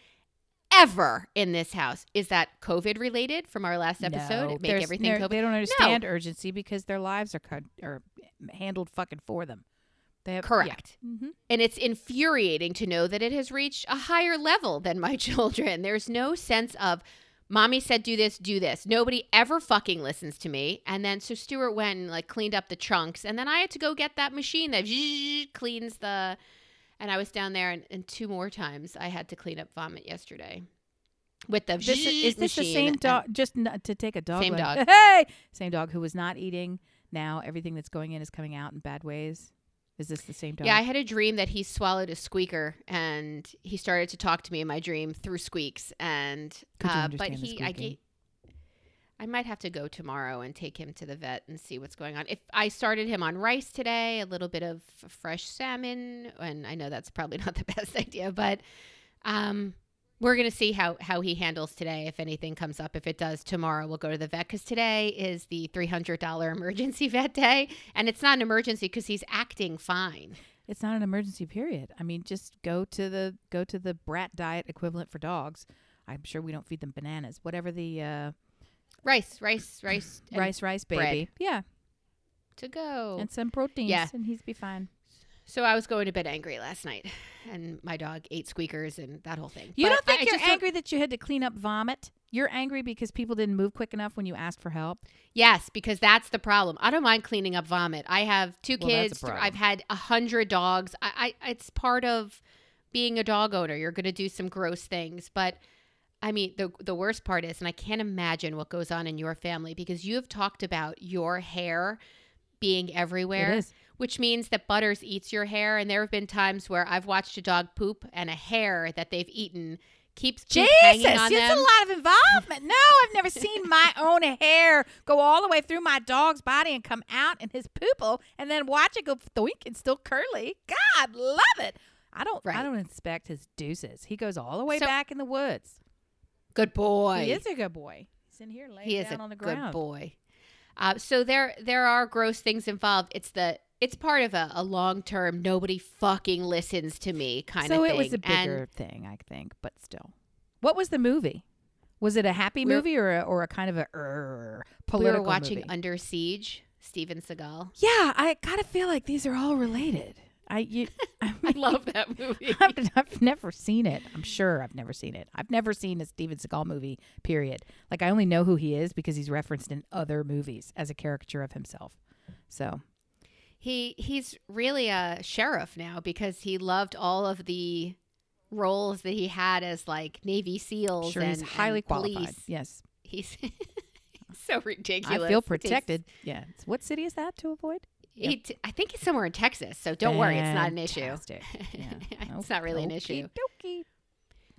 ever in this house. Is that COVID related from our last episode? No, Make everything COVID. They don't understand urgency because their lives are cut, are handled fucking for them. They have Correct. Yeah. hmm And it's infuriating to know that it has reached a higher level than my children. There's no sense of, mommy said do this, do this. Nobody ever fucking listens to me. And then so Stuart went and like cleaned up the trunks. And then I had to go get that machine that cleans the. And I was down there, and, and two more times I had to clean up vomit yesterday with the This is, is this the same dog? Just n- to take a dog. Same like- dog. Hey, same dog who was not eating. Now everything that's going in is coming out in bad ways. Is this the same dog? Yeah, I had a dream that he swallowed a squeaker and he started to talk to me in my dream through squeaks. And uh, but he, I I might have to go tomorrow and take him to the vet and see what's going on. If I started him on rice today, a little bit of fresh salmon, and I know that's probably not the best idea, but um, we're gonna see how how he handles today. If anything comes up, if it does tomorrow, we'll go to the vet because today is the three hundred dollar emergency vet day, and it's not an emergency because he's acting fine. It's not an emergency period. I mean, just go to the go to the brat diet equivalent for dogs. I'm sure we don't feed them bananas. Whatever the uh, Rice, rice, rice, rice, rice, baby. bread. Yeah, to go. and some proteins. Yeah. and he's be fine. So I was going to bed angry last night, and my dog ate squeakers and that whole thing. You But don't think I you're don't- angry that you had to clean up vomit? You're angry because people didn't move quick enough when you asked for help. Yes, because that's the problem. I don't mind cleaning up vomit. I have two Well, kids. I've had a hundred dogs. I, I, it's part of being a dog owner. You're going to do some gross things, but I mean, the the worst part is, and I can't imagine what goes on in your family because you have talked about your hair being everywhere. It is. Which means that Butters eats your hair. And there have been times where I've watched a dog poop and a hair that they've eaten keeps hanging Jesus, it's a lot of involvement. No, I've never seen my own hair go all the way through my dog's body and come out in his poople, and then watch it go thoink and still curly. God, love it. I don't. I don't inspect his deuces. He goes all the way So- back in the woods. Good boy. He is a good boy. He's in here laying He is down on the ground. good boy. Uh, so there there are gross things involved. It's the it's part of a, a long term nobody fucking listens to me kind so of thing. it was a And bigger thing, I think, but still. What was the movie? Was it a happy We're- movie or a, or a kind of a er, we were watching movie? Under Siege, Steven Seagal. Yeah, I gotta feel like these are all related. I you, I, I love that movie. I've, I've never seen it. I'm sure I've never seen it. I've never seen a Steven Seagal movie. Period. Like I only know who he is because he's referenced in other movies as a caricature of himself. So He he's really a sheriff now because he loved all of the roles that he had as like Navy SEALs sure and highly and qualified. police. Yes, He's so ridiculous. I feel It's- protected. Yeah. What city is that to avoid? he t- I think it's somewhere in Texas, so don't worry, it's not an issue. Yeah. it's not really an issue. Okey-dokey.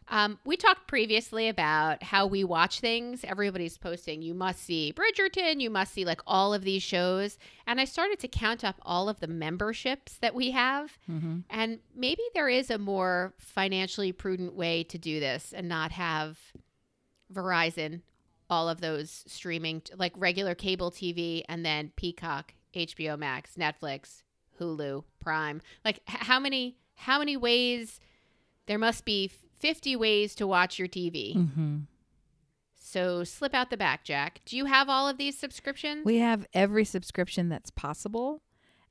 Um, we talked previously about how we watch things. Everybody's posting, you must see Bridgerton, you must see like all of these shows. And I started to count up all of the memberships that we have. Mhm. And maybe there is a more financially prudent way to do this and not have Verizon, all of those streaming, like regular cable TV, and then Peacock, HBO Max, Netflix, Hulu, Prime. Like h- how many how many ways there must be 50 ways to watch your TV. Mhm. So slip out the back, Jack. Do you have all of these subscriptions? We have every subscription that's possible.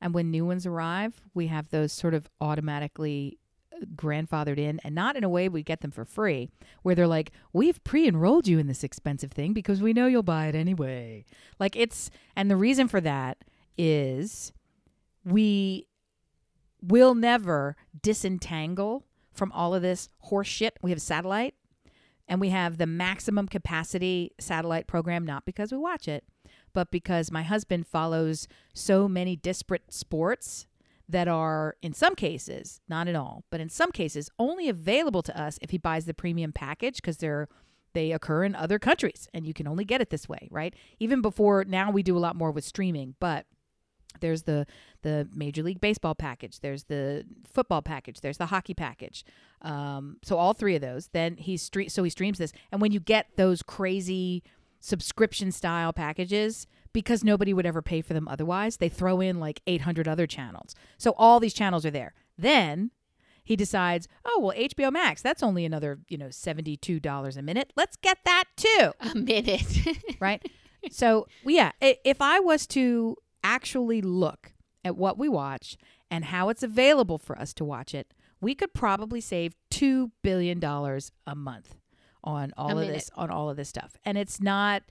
And when new ones arrive, we have those sort of automatically uh, grandfathered in and not in a way we get them for free, where they're like, we've pre enrolled you in this expensive thing because we know you'll buy it anyway. Like it's, and the reason for that is we will never disentangle from all of this horse shit. We have satellite and we have the maximum capacity satellite program, not because we watch it, but because my husband follows so many disparate sports that are, in some cases, not in all, but in some cases, only available to us if he buys the premium package because they're they occur in other countries and you can only get it this way, right? Even before now we do a lot more with streaming, but there's the the Major League Baseball package. There's the football package. There's the hockey package. Um, so all three of those. Then he stre- so he streams this, and when you get those crazy subscription style packages, because nobody would ever pay for them otherwise, they throw in like 800 other channels. So all these channels are there. Then he decides, oh well, HBO Max. That's only another you know seventy two dollars a minute. Let's get that too a minute. right? so, yeah, if I was to actually look at what we watch and how it's available for us to watch it, we could probably save two billion dollars a month on all A of minute. this on all of this stuff. And it's not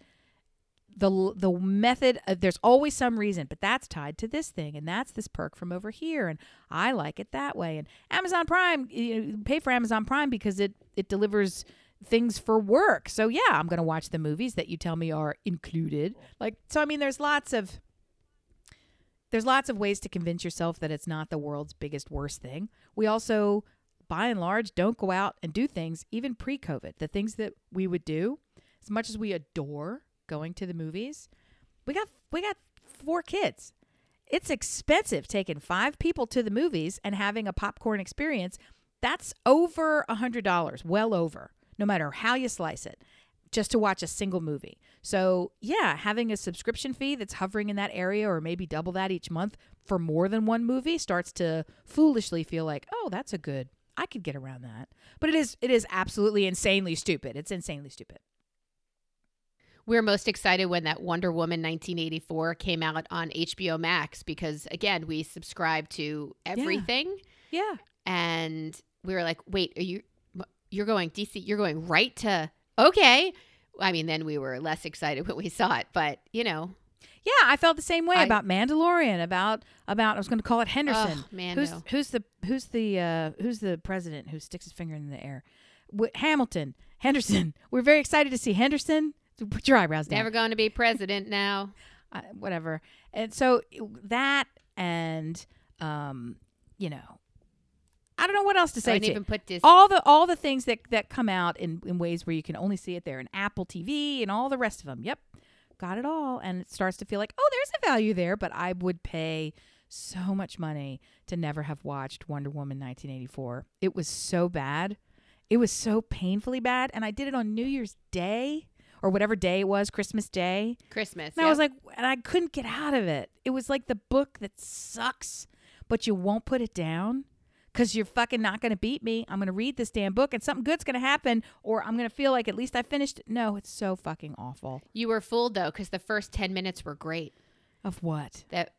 the the method uh, there's always some reason but that's tied to this thing and that's this perk from over here and i like it that way and amazon prime you know, pay for amazon prime because it it delivers things for work so yeah i'm going to watch the movies that you tell me are included like so i mean there's lots of there's lots of ways to convince yourself that it's not the world's biggest worst thing. We also by and large don't go out and do things even pre-covid the things that we would do as much as we adore going to the movies we got we got four kids. It's expensive taking five people to the movies and having a popcorn experience. That's over a hundred dollars well over no matter how you slice it just to watch a single movie. So yeah having a subscription fee that's hovering in that area or maybe double that each month for more than one movie starts to foolishly feel like oh that's a good i could get around that. But it is it is absolutely insanely stupid. It's insanely stupid. We were most excited when that Wonder Woman 1984 came out on HBO Max because again, we subscribe to everything. Yeah. And we were like, "Wait, are you you're going DC, you're going right to Okay." I mean, then we were less excited when we saw it, but, you know, Yeah, I felt the same way I- about Mandalorian. About about I was going to call it Henderson. Mando. who's who's the who's the uh, who's the president who sticks his finger in the air? Hamilton, Henderson. We're very excited to see Henderson. Put your eyebrows down. never going to be president now. uh, whatever. And so that and um, you know, I don't know what else to I say. didn't to even put this all the all the things that that come out in in ways where you can only see it there, and Apple TV and all the rest of them. Yep, got it all, and it starts to feel like oh, there's a value there, but I would pay so much money to never have watched Wonder Woman 1984. It was so bad. It was so painfully bad, and I did it on New Year's Day or whatever day it was, Christmas Day. Christmas. And I was like, and I couldn't get out of it. It was like the book that sucks, but you won't put it down because you're fucking not going to beat me. I'm going to read this damn book and something good's going to happen, or I'm going to feel like at least I finished. it. No, it's so fucking awful. you were fooled though cuz the first 10 minutes were great. Of what? That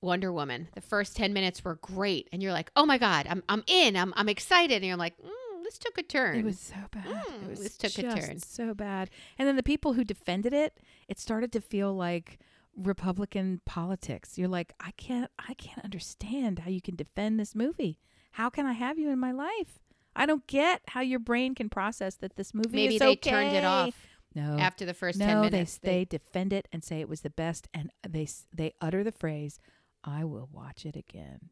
Wonder Woman. The first 10 minutes were great. And you're like, oh my God, I'm, I'm in. I'm, I'm excited. And you're like, mm, this took a turn. It was so bad. Mm, it was this took a turn. so bad. And then the people who defended it, it started to feel like Republican politics. You're like, I can't I can't understand how you can defend this movie. How can I have you in my life? I don't get how your brain can process that this movie Maybe is they okay. turned it off No. after the first no, 10 they, minutes. they defend it and say it was the best and they they utter the phrase, "I will watch it again."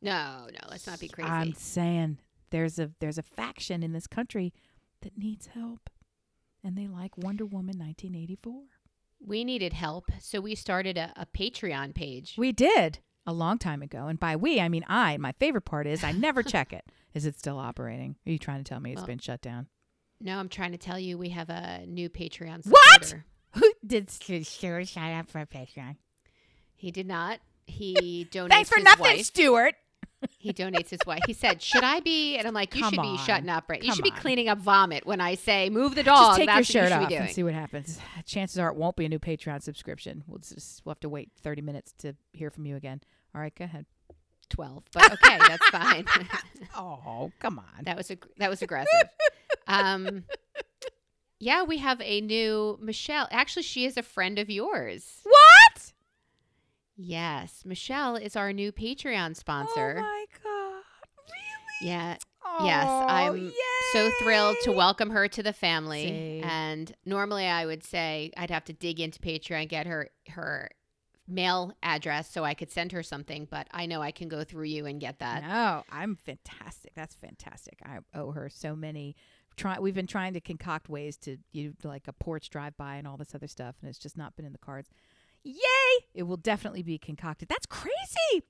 no, no, let's not be crazy. I'm saying there's a there's a faction in this country that needs help, and they like Wonder Woman 1984. we needed help. So we started a, a Patreon page. We did a long time ago, and by we I mean I. My favorite part is I never check it. Is it still operating? Are you trying to tell me it's Well, been shut down? no, I'm trying to tell you we have a new Patreon What? supporter. Who did Stuart sign up for Patreon? He did not. He donates Thanks for nothing, wife. Stuart. He donates his wife. He said, "Should I be?" And I'm like, "You Come should be shutting up, right? You Come should be on. cleaning up vomit when I say move the dog. Just take your shirt you off and see what happens. Chances are it won't be a new Patreon subscription. We'll just we'll have to wait 30 minutes to hear from you again. All right, go ahead. Twelve, but okay, that's fine. Oh, come on. that was ag- that was aggressive. Um, yeah, we have a new Michelle. Actually, she is a friend of yours. What? Yes, Michelle is our new Patreon sponsor. Oh my god. Really? yeah, Yes, Oh, I'm so thrilled to welcome her to the family. Same. And normally I would say I'd have to dig into Patreon, get her her mail address so I could send her something, but I know I can go through you and get that. No, I'm fantastic. That's fantastic. I owe her so many. Try, we've been trying to concoct ways to you like a porch drive by and all this other stuff, and it's just not been in the cards. Yay! It will definitely be concocted. That's crazy.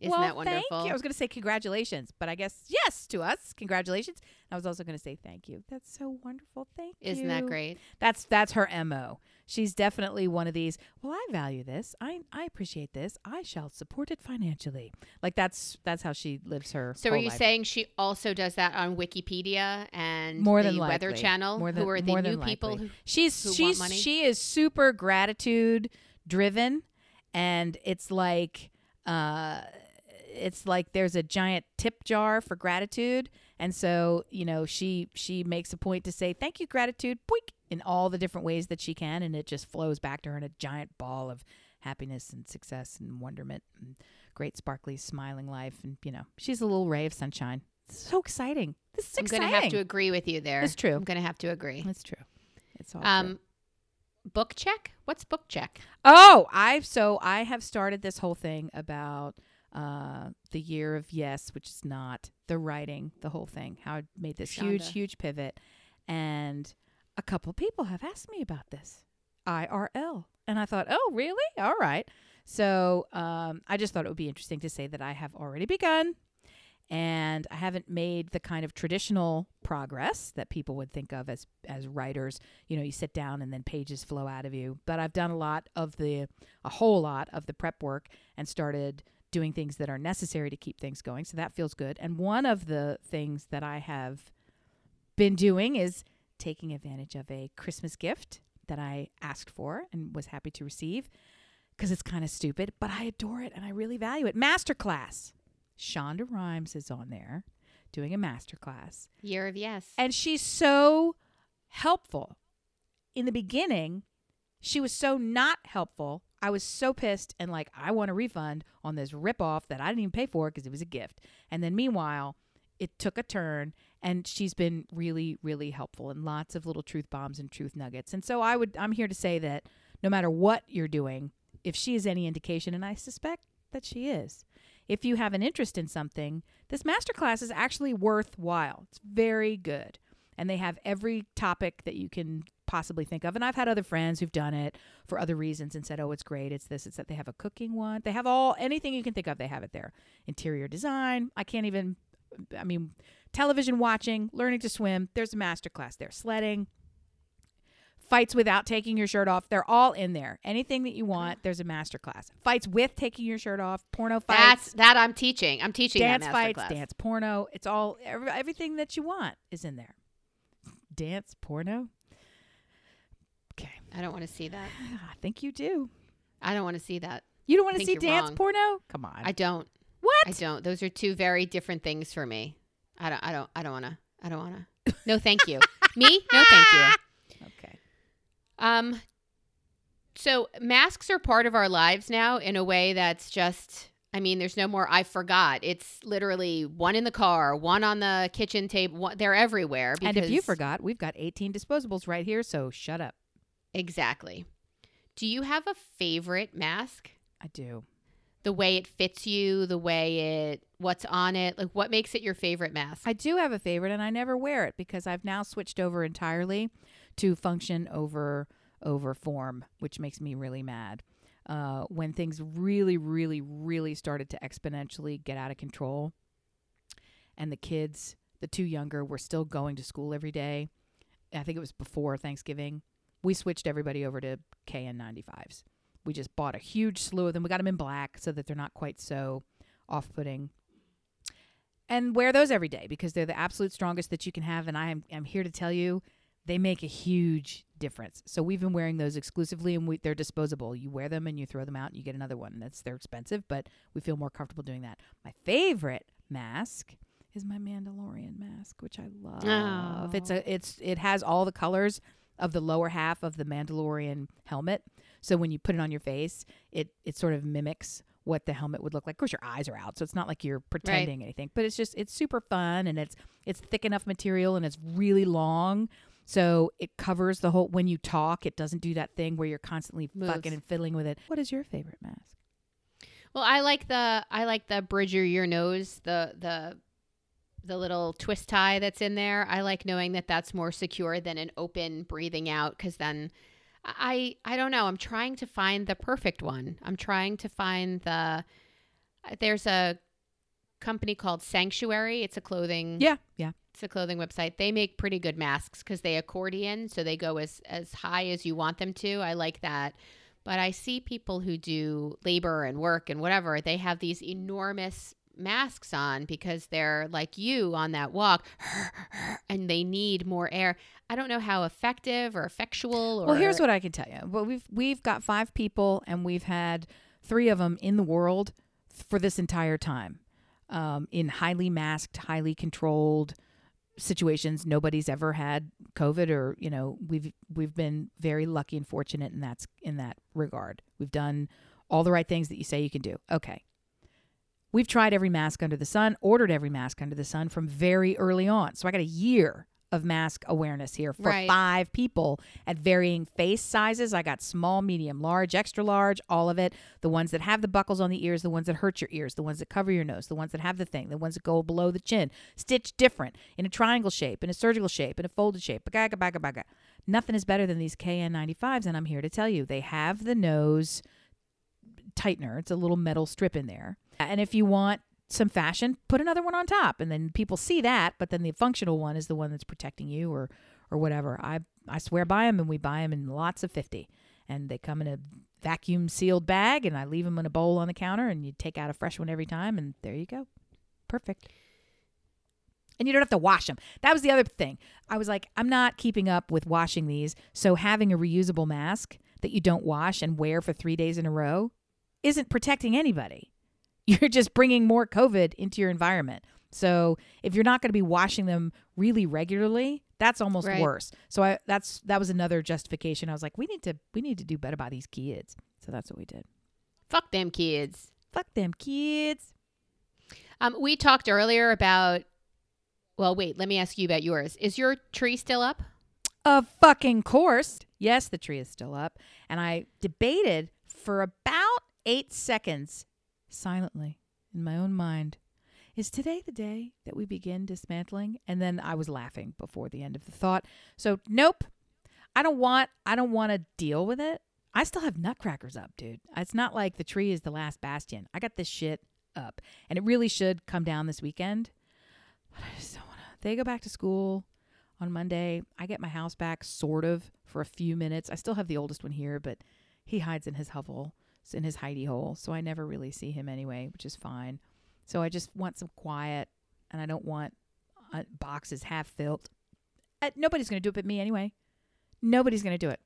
Isn't well, that wonderful? Thank you. I was going to say congratulations, but I guess yes to us. Congratulations. I was also going to say thank you. That's so wonderful. Thank you. Isn't that great? That's that's her mo. She's definitely one of these. Well, I value this. I I appreciate this. I shall support it financially. Like that's that's how she lives her. So are you life. saying she also does that on Wikipedia and more the than likely. Weather Channel? More than, who are the more new people who she's who she's she is super gratitude driven, and it's like uh, it's like there's a giant tip jar for gratitude, and so you know she she makes a point to say thank you gratitude, boink, in all the different ways that she can, and it just flows back to her in a giant ball of happiness and success and wonderment and great sparkly smiling life and you know she's a little ray of sunshine it's so exciting this is I'm exciting to have to agree with you there. It's true. I'm going to have to agree. it's true it's all true. Um, book check? What's book check? Oh, I've so I have started this whole thing about uh the year of yes, which is not the writing, the whole thing. How I made this huge, huge pivot, and a couple people have asked me about this IRL, and I thought, oh, really? All right. So um, I just thought it would be interesting to say that I have already begun. And I haven't made the kind of traditional progress that people would think of as as writers. You know, you sit down and then pages flow out of you. But I've done a lot of the a whole lot of the prep work and started doing things that are necessary to keep things going. So that feels good. And one of the things that I have been doing is taking advantage of a Christmas gift that I asked for and was happy to receive because it's kind of stupid, but I adore it and I really value it. Masterclass. Shonda Rhimes is on there doing a masterclass. Year of yes. And she's so helpful. In the beginning, she was so not helpful. I was so pissed and like, I want a refund on this ripoff that I didn't even pay for because it was a gift. And then meanwhile, it took a turn and she's been really, really helpful and lots of little truth bombs and truth nuggets. And so I would, I'm here to say that no matter what you're doing, if she is any indication, and I suspect that she is, if you have an interest in something, this masterclass is actually worthwhile. It's very good. And they have every topic that you can possibly think of. And I've had other friends who've done it for other reasons and said, oh, it's great. It's this, it's that. They have a cooking one. They have all, anything you can think of, they have it there. Interior design. I can't even, I mean, television watching, learning to swim. There's a masterclass there. Sledding, fights without taking your shirt off. They're all in there. Anything that you want, there's a masterclass. Fights with taking your shirt off, porno fights, That's that I'm teaching. I'm teaching dance that fights, masterclass. dance porno. It's all every, everything that you want is in there. Dance porno. Okay, I don't want to see that. I think you do. I don't want to see that. You don't want to see dance wrong. porno? Come on. I don't. what? I don't. Those are two very different things for me. I don't. I don't. I don't want to. I don't want to. No, thank you. me? No, thank you. okay. Um. So masks are part of our lives now in a way that's just. I mean, there's no more. I forgot. It's literally one in the car, one on the kitchen table. One, they're everywhere. And if you forgot, we've got 18 disposables right here, so shut up. exactly. Do you have a favorite mask? I do. The way it fits you, the way it, what's on it, like what makes it your favorite mask? I do have a favorite, and I never wear it because I've now switched over entirely to function over over form, which makes me really mad. Uh, when things really, really, really started to exponentially get out of control, and the kids, the two younger, were still going to school every day. I think it was before Thanksgiving. We switched everybody over to KN95s. We just bought a huge slew of them. We got them in black so that they're not quite so off-putting and wear those every day because they're the absolute strongest that you can have. And I am I'm here to tell you, they make a huge difference. So we've been wearing those exclusively, and we, they're disposable. You wear them and you throw them out, and you get another one. That's they're expensive, but we feel more comfortable doing that. My favorite mask is my Mandalorian mask, which I love. Oh. It's a oh. it's it has all the colors of the lower half of the Mandalorian helmet. So when you put it on your face, it it sort of mimics what the helmet would look like. Of course, your eyes are out, so it's not like you're pretending anything. But it's just it's super fun, and it's it's thick enough material, and it's really long, so it covers the whole. When you talk, it doesn't do that thing where you're constantly Moves. fucking and fiddling with it. What is your favorite mask? Well, I like the I like the bridge your your nose, the the the little twist tie that's in there. I like knowing that that's more secure than an open breathing out because then I I don't know. I'm trying to find the perfect one. I'm trying to find the there's a company called Sanctuary. It's a clothing Yeah, yeah. It's a clothing website. They make pretty good masks because they accordion, so they go as as high as you want them to. I like that. But I see people who do labor and work and whatever. They have these enormous masks on because they're like you on that walk, and they need more air. I don't know how effective or effectual. Or Well, here's what I can tell you. Well, we've we've got five people, and we've had three of them in the world for this entire time, um, in highly masked, highly controlled situations. Nobody's ever had COVID, or you know, we've we've been very lucky and fortunate in that's in that regard. We've done all the right things that you say you can do. Okay. We've tried every mask under the sun, ordered every mask under the sun from very early on. So I got a year of mask awareness here for Right. five people at varying face sizes. I got small, medium, large, extra large, all of it. The ones that have the buckles on the ears, the ones that hurt your ears, the ones that cover your nose, the ones that have the thing, the ones that go below the chin, stitched different in a triangle shape, in a surgical shape, in a folded shape. Baga, baga, baga. Nothing is better than these KN95s, and I'm here to tell you they have the nose tightener. It's a little metal strip in there. And if you want some fashion, put another one on top, and then people see that. But then the functional one is the one that's protecting you, or or whatever. I I swear by them, and we buy them in lots of fifty, and they come in a vacuum sealed bag, and I leave them in a bowl on the counter, and you take out a fresh one every time, and there you go, perfect. And you don't have to wash them. That was the other thing. I was like, I'm not keeping up with washing these. So having a reusable mask that you don't wash and wear for three days in a row isn't protecting anybody. You're just bringing more COVID into your environment. So if you're not going to be washing them really regularly, that's almost Right. worse. So I that's that was another justification. I was like, we need to we need to do better by these kids. So that's what we did. fuck them kids. Fuck them kids. Um, we talked earlier about. Well, wait. Let me ask you about yours. Is your tree still up? Of fucking course. Yes, the tree is still up. And I debated for about eight seconds silently in my own mind. Is today the day that we begin dismantling? And then I was laughing before the end of the thought. So nope. I don't want I don't want to deal with it. I still have nutcrackers up, dude. It's not like the tree is the last bastion. I got this shit up. And it really should come down this weekend. But I just don't want to. They go back to school on Monday. I get my house back sort of for a few minutes. I still have the oldest one here, but he hides in his hovel, in his hidey hole. So I never really see him anyway, which is fine. So I just want some quiet and I don't want uh, boxes half filled. Uh, nobody's going to do it but me anyway. Nobody's going to do it.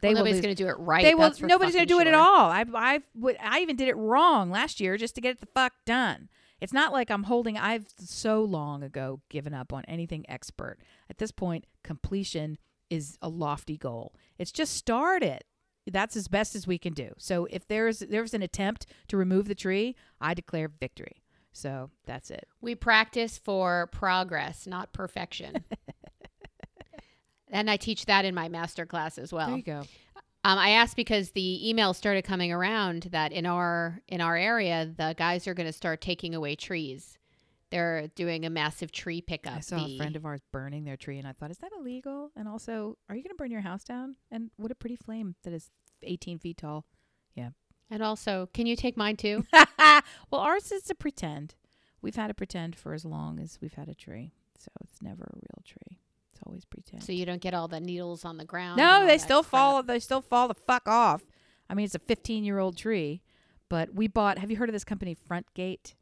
They well, will nobody's going to do it right. they will. Nobody's going to do fucking it at all. I I would I even did it wrong last year just to get it the fuck done. It's not like I'm holding. I've so long ago given up on anything expert. At this point, completion is a lofty goal. It's just start it. That's as best as we can do. So if there's there's an attempt to remove the tree, I declare victory. So that's it. We practice for progress, not perfection. and I teach that in my master class as well. there you go. Um, I asked because the emails started coming around that in our in our area, the guys are going to start taking away trees. They're doing a massive tree pickup. I saw The- a friend of ours burning their tree, and I thought, is that illegal? And also, are you going to burn your house down? And what a pretty flame that is 18 feet tall. Yeah. And also, can you take mine too? well, ours is a pretend. We've had a pretend for as long as we've had a tree, so it's never a real tree. It's always pretend. so you don't get all the needles on the ground. no, they still crap. fall. They still fall the fuck off. I mean, it's a 15 year old tree, but we bought. Have you heard of this company, Frontgate?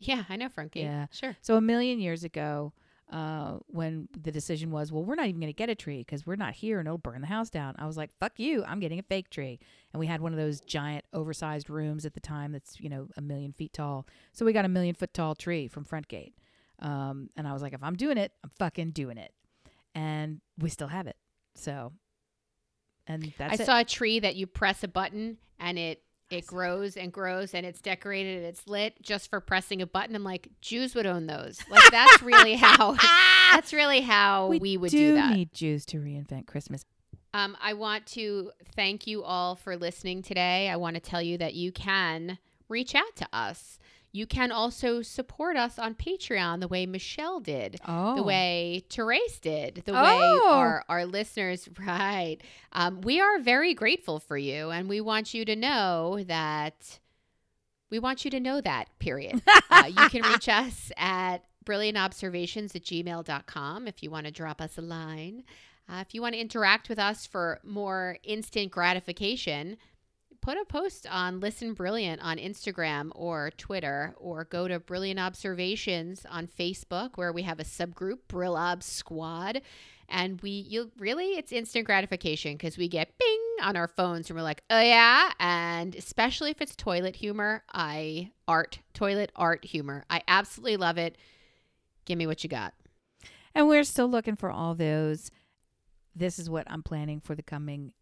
Yeah, I know Frontgate. Yeah. sure. So a million years ago, uh, when the decision was, well, we're not even going to get a tree because we're not here and it'll burn the house down. I was like, fuck you, I'm getting a fake tree. And we had one of those giant, oversized rooms at the time that's you know a million feet tall. So we got a million foot tall tree from Frontgate. Um, and I was like, if I'm doing it, I'm fucking doing it. And we still have it. So, and that's I it. saw a tree that you press a button and it it grows and grows and it's decorated and it's lit just for pressing a button. I'm like, Jews would own those. Like that's really how that's really how we, would do, do that. need Jews to reinvent Christmas. Um, I want to thank you all for listening today. I want to tell you that you can reach out to us. You can also support us on Patreon the way Michelle did. Oh, the way Therese did, the way Oh. our, our listeners, right. Um, we are very grateful for you, and we want you to know that we want you to know that, period. uh, you can reach us at brilliantobservations at gmail.com if you want to drop us a line. Uh, if you want to interact with us for more instant gratification, put a post on Listen Brilliant on Instagram or Twitter, or go to Brilliant Observations on Facebook, where we have a subgroup, Brillobs Squad. And we, you really, it's instant gratification because we get bing on our phones and we're like, oh yeah. And especially if it's toilet humor, I art, toilet art humor. I absolutely love it. Give me what you got. And we're still looking for all those. This is what I'm planning for the coming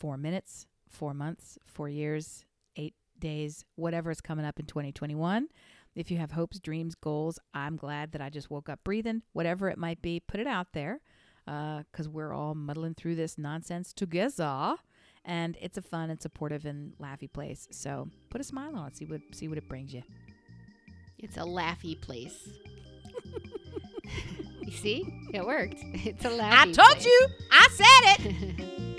four minutes, four months, four years, eight days, whatever is coming up in 2021. If you have hopes, dreams, goals, I'm glad that I just woke up breathing, whatever it might be, put it out there uh, because we're all muddling through this nonsense together. And it's a fun and supportive and laughy place. So put a smile on see what, see what it brings you. It's a laughy place. you see? It worked. It's a laughy I told place. you! I said it!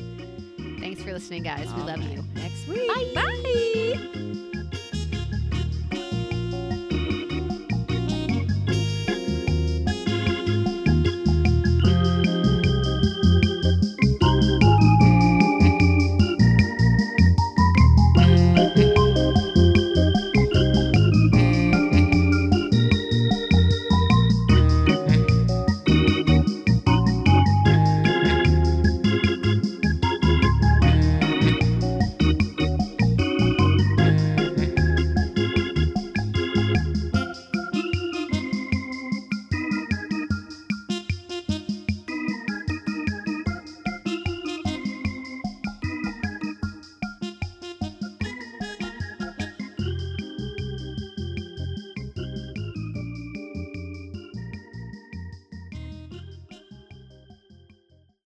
Thanks for listening, guys. We All love right, you. Next week. Bye. Bye.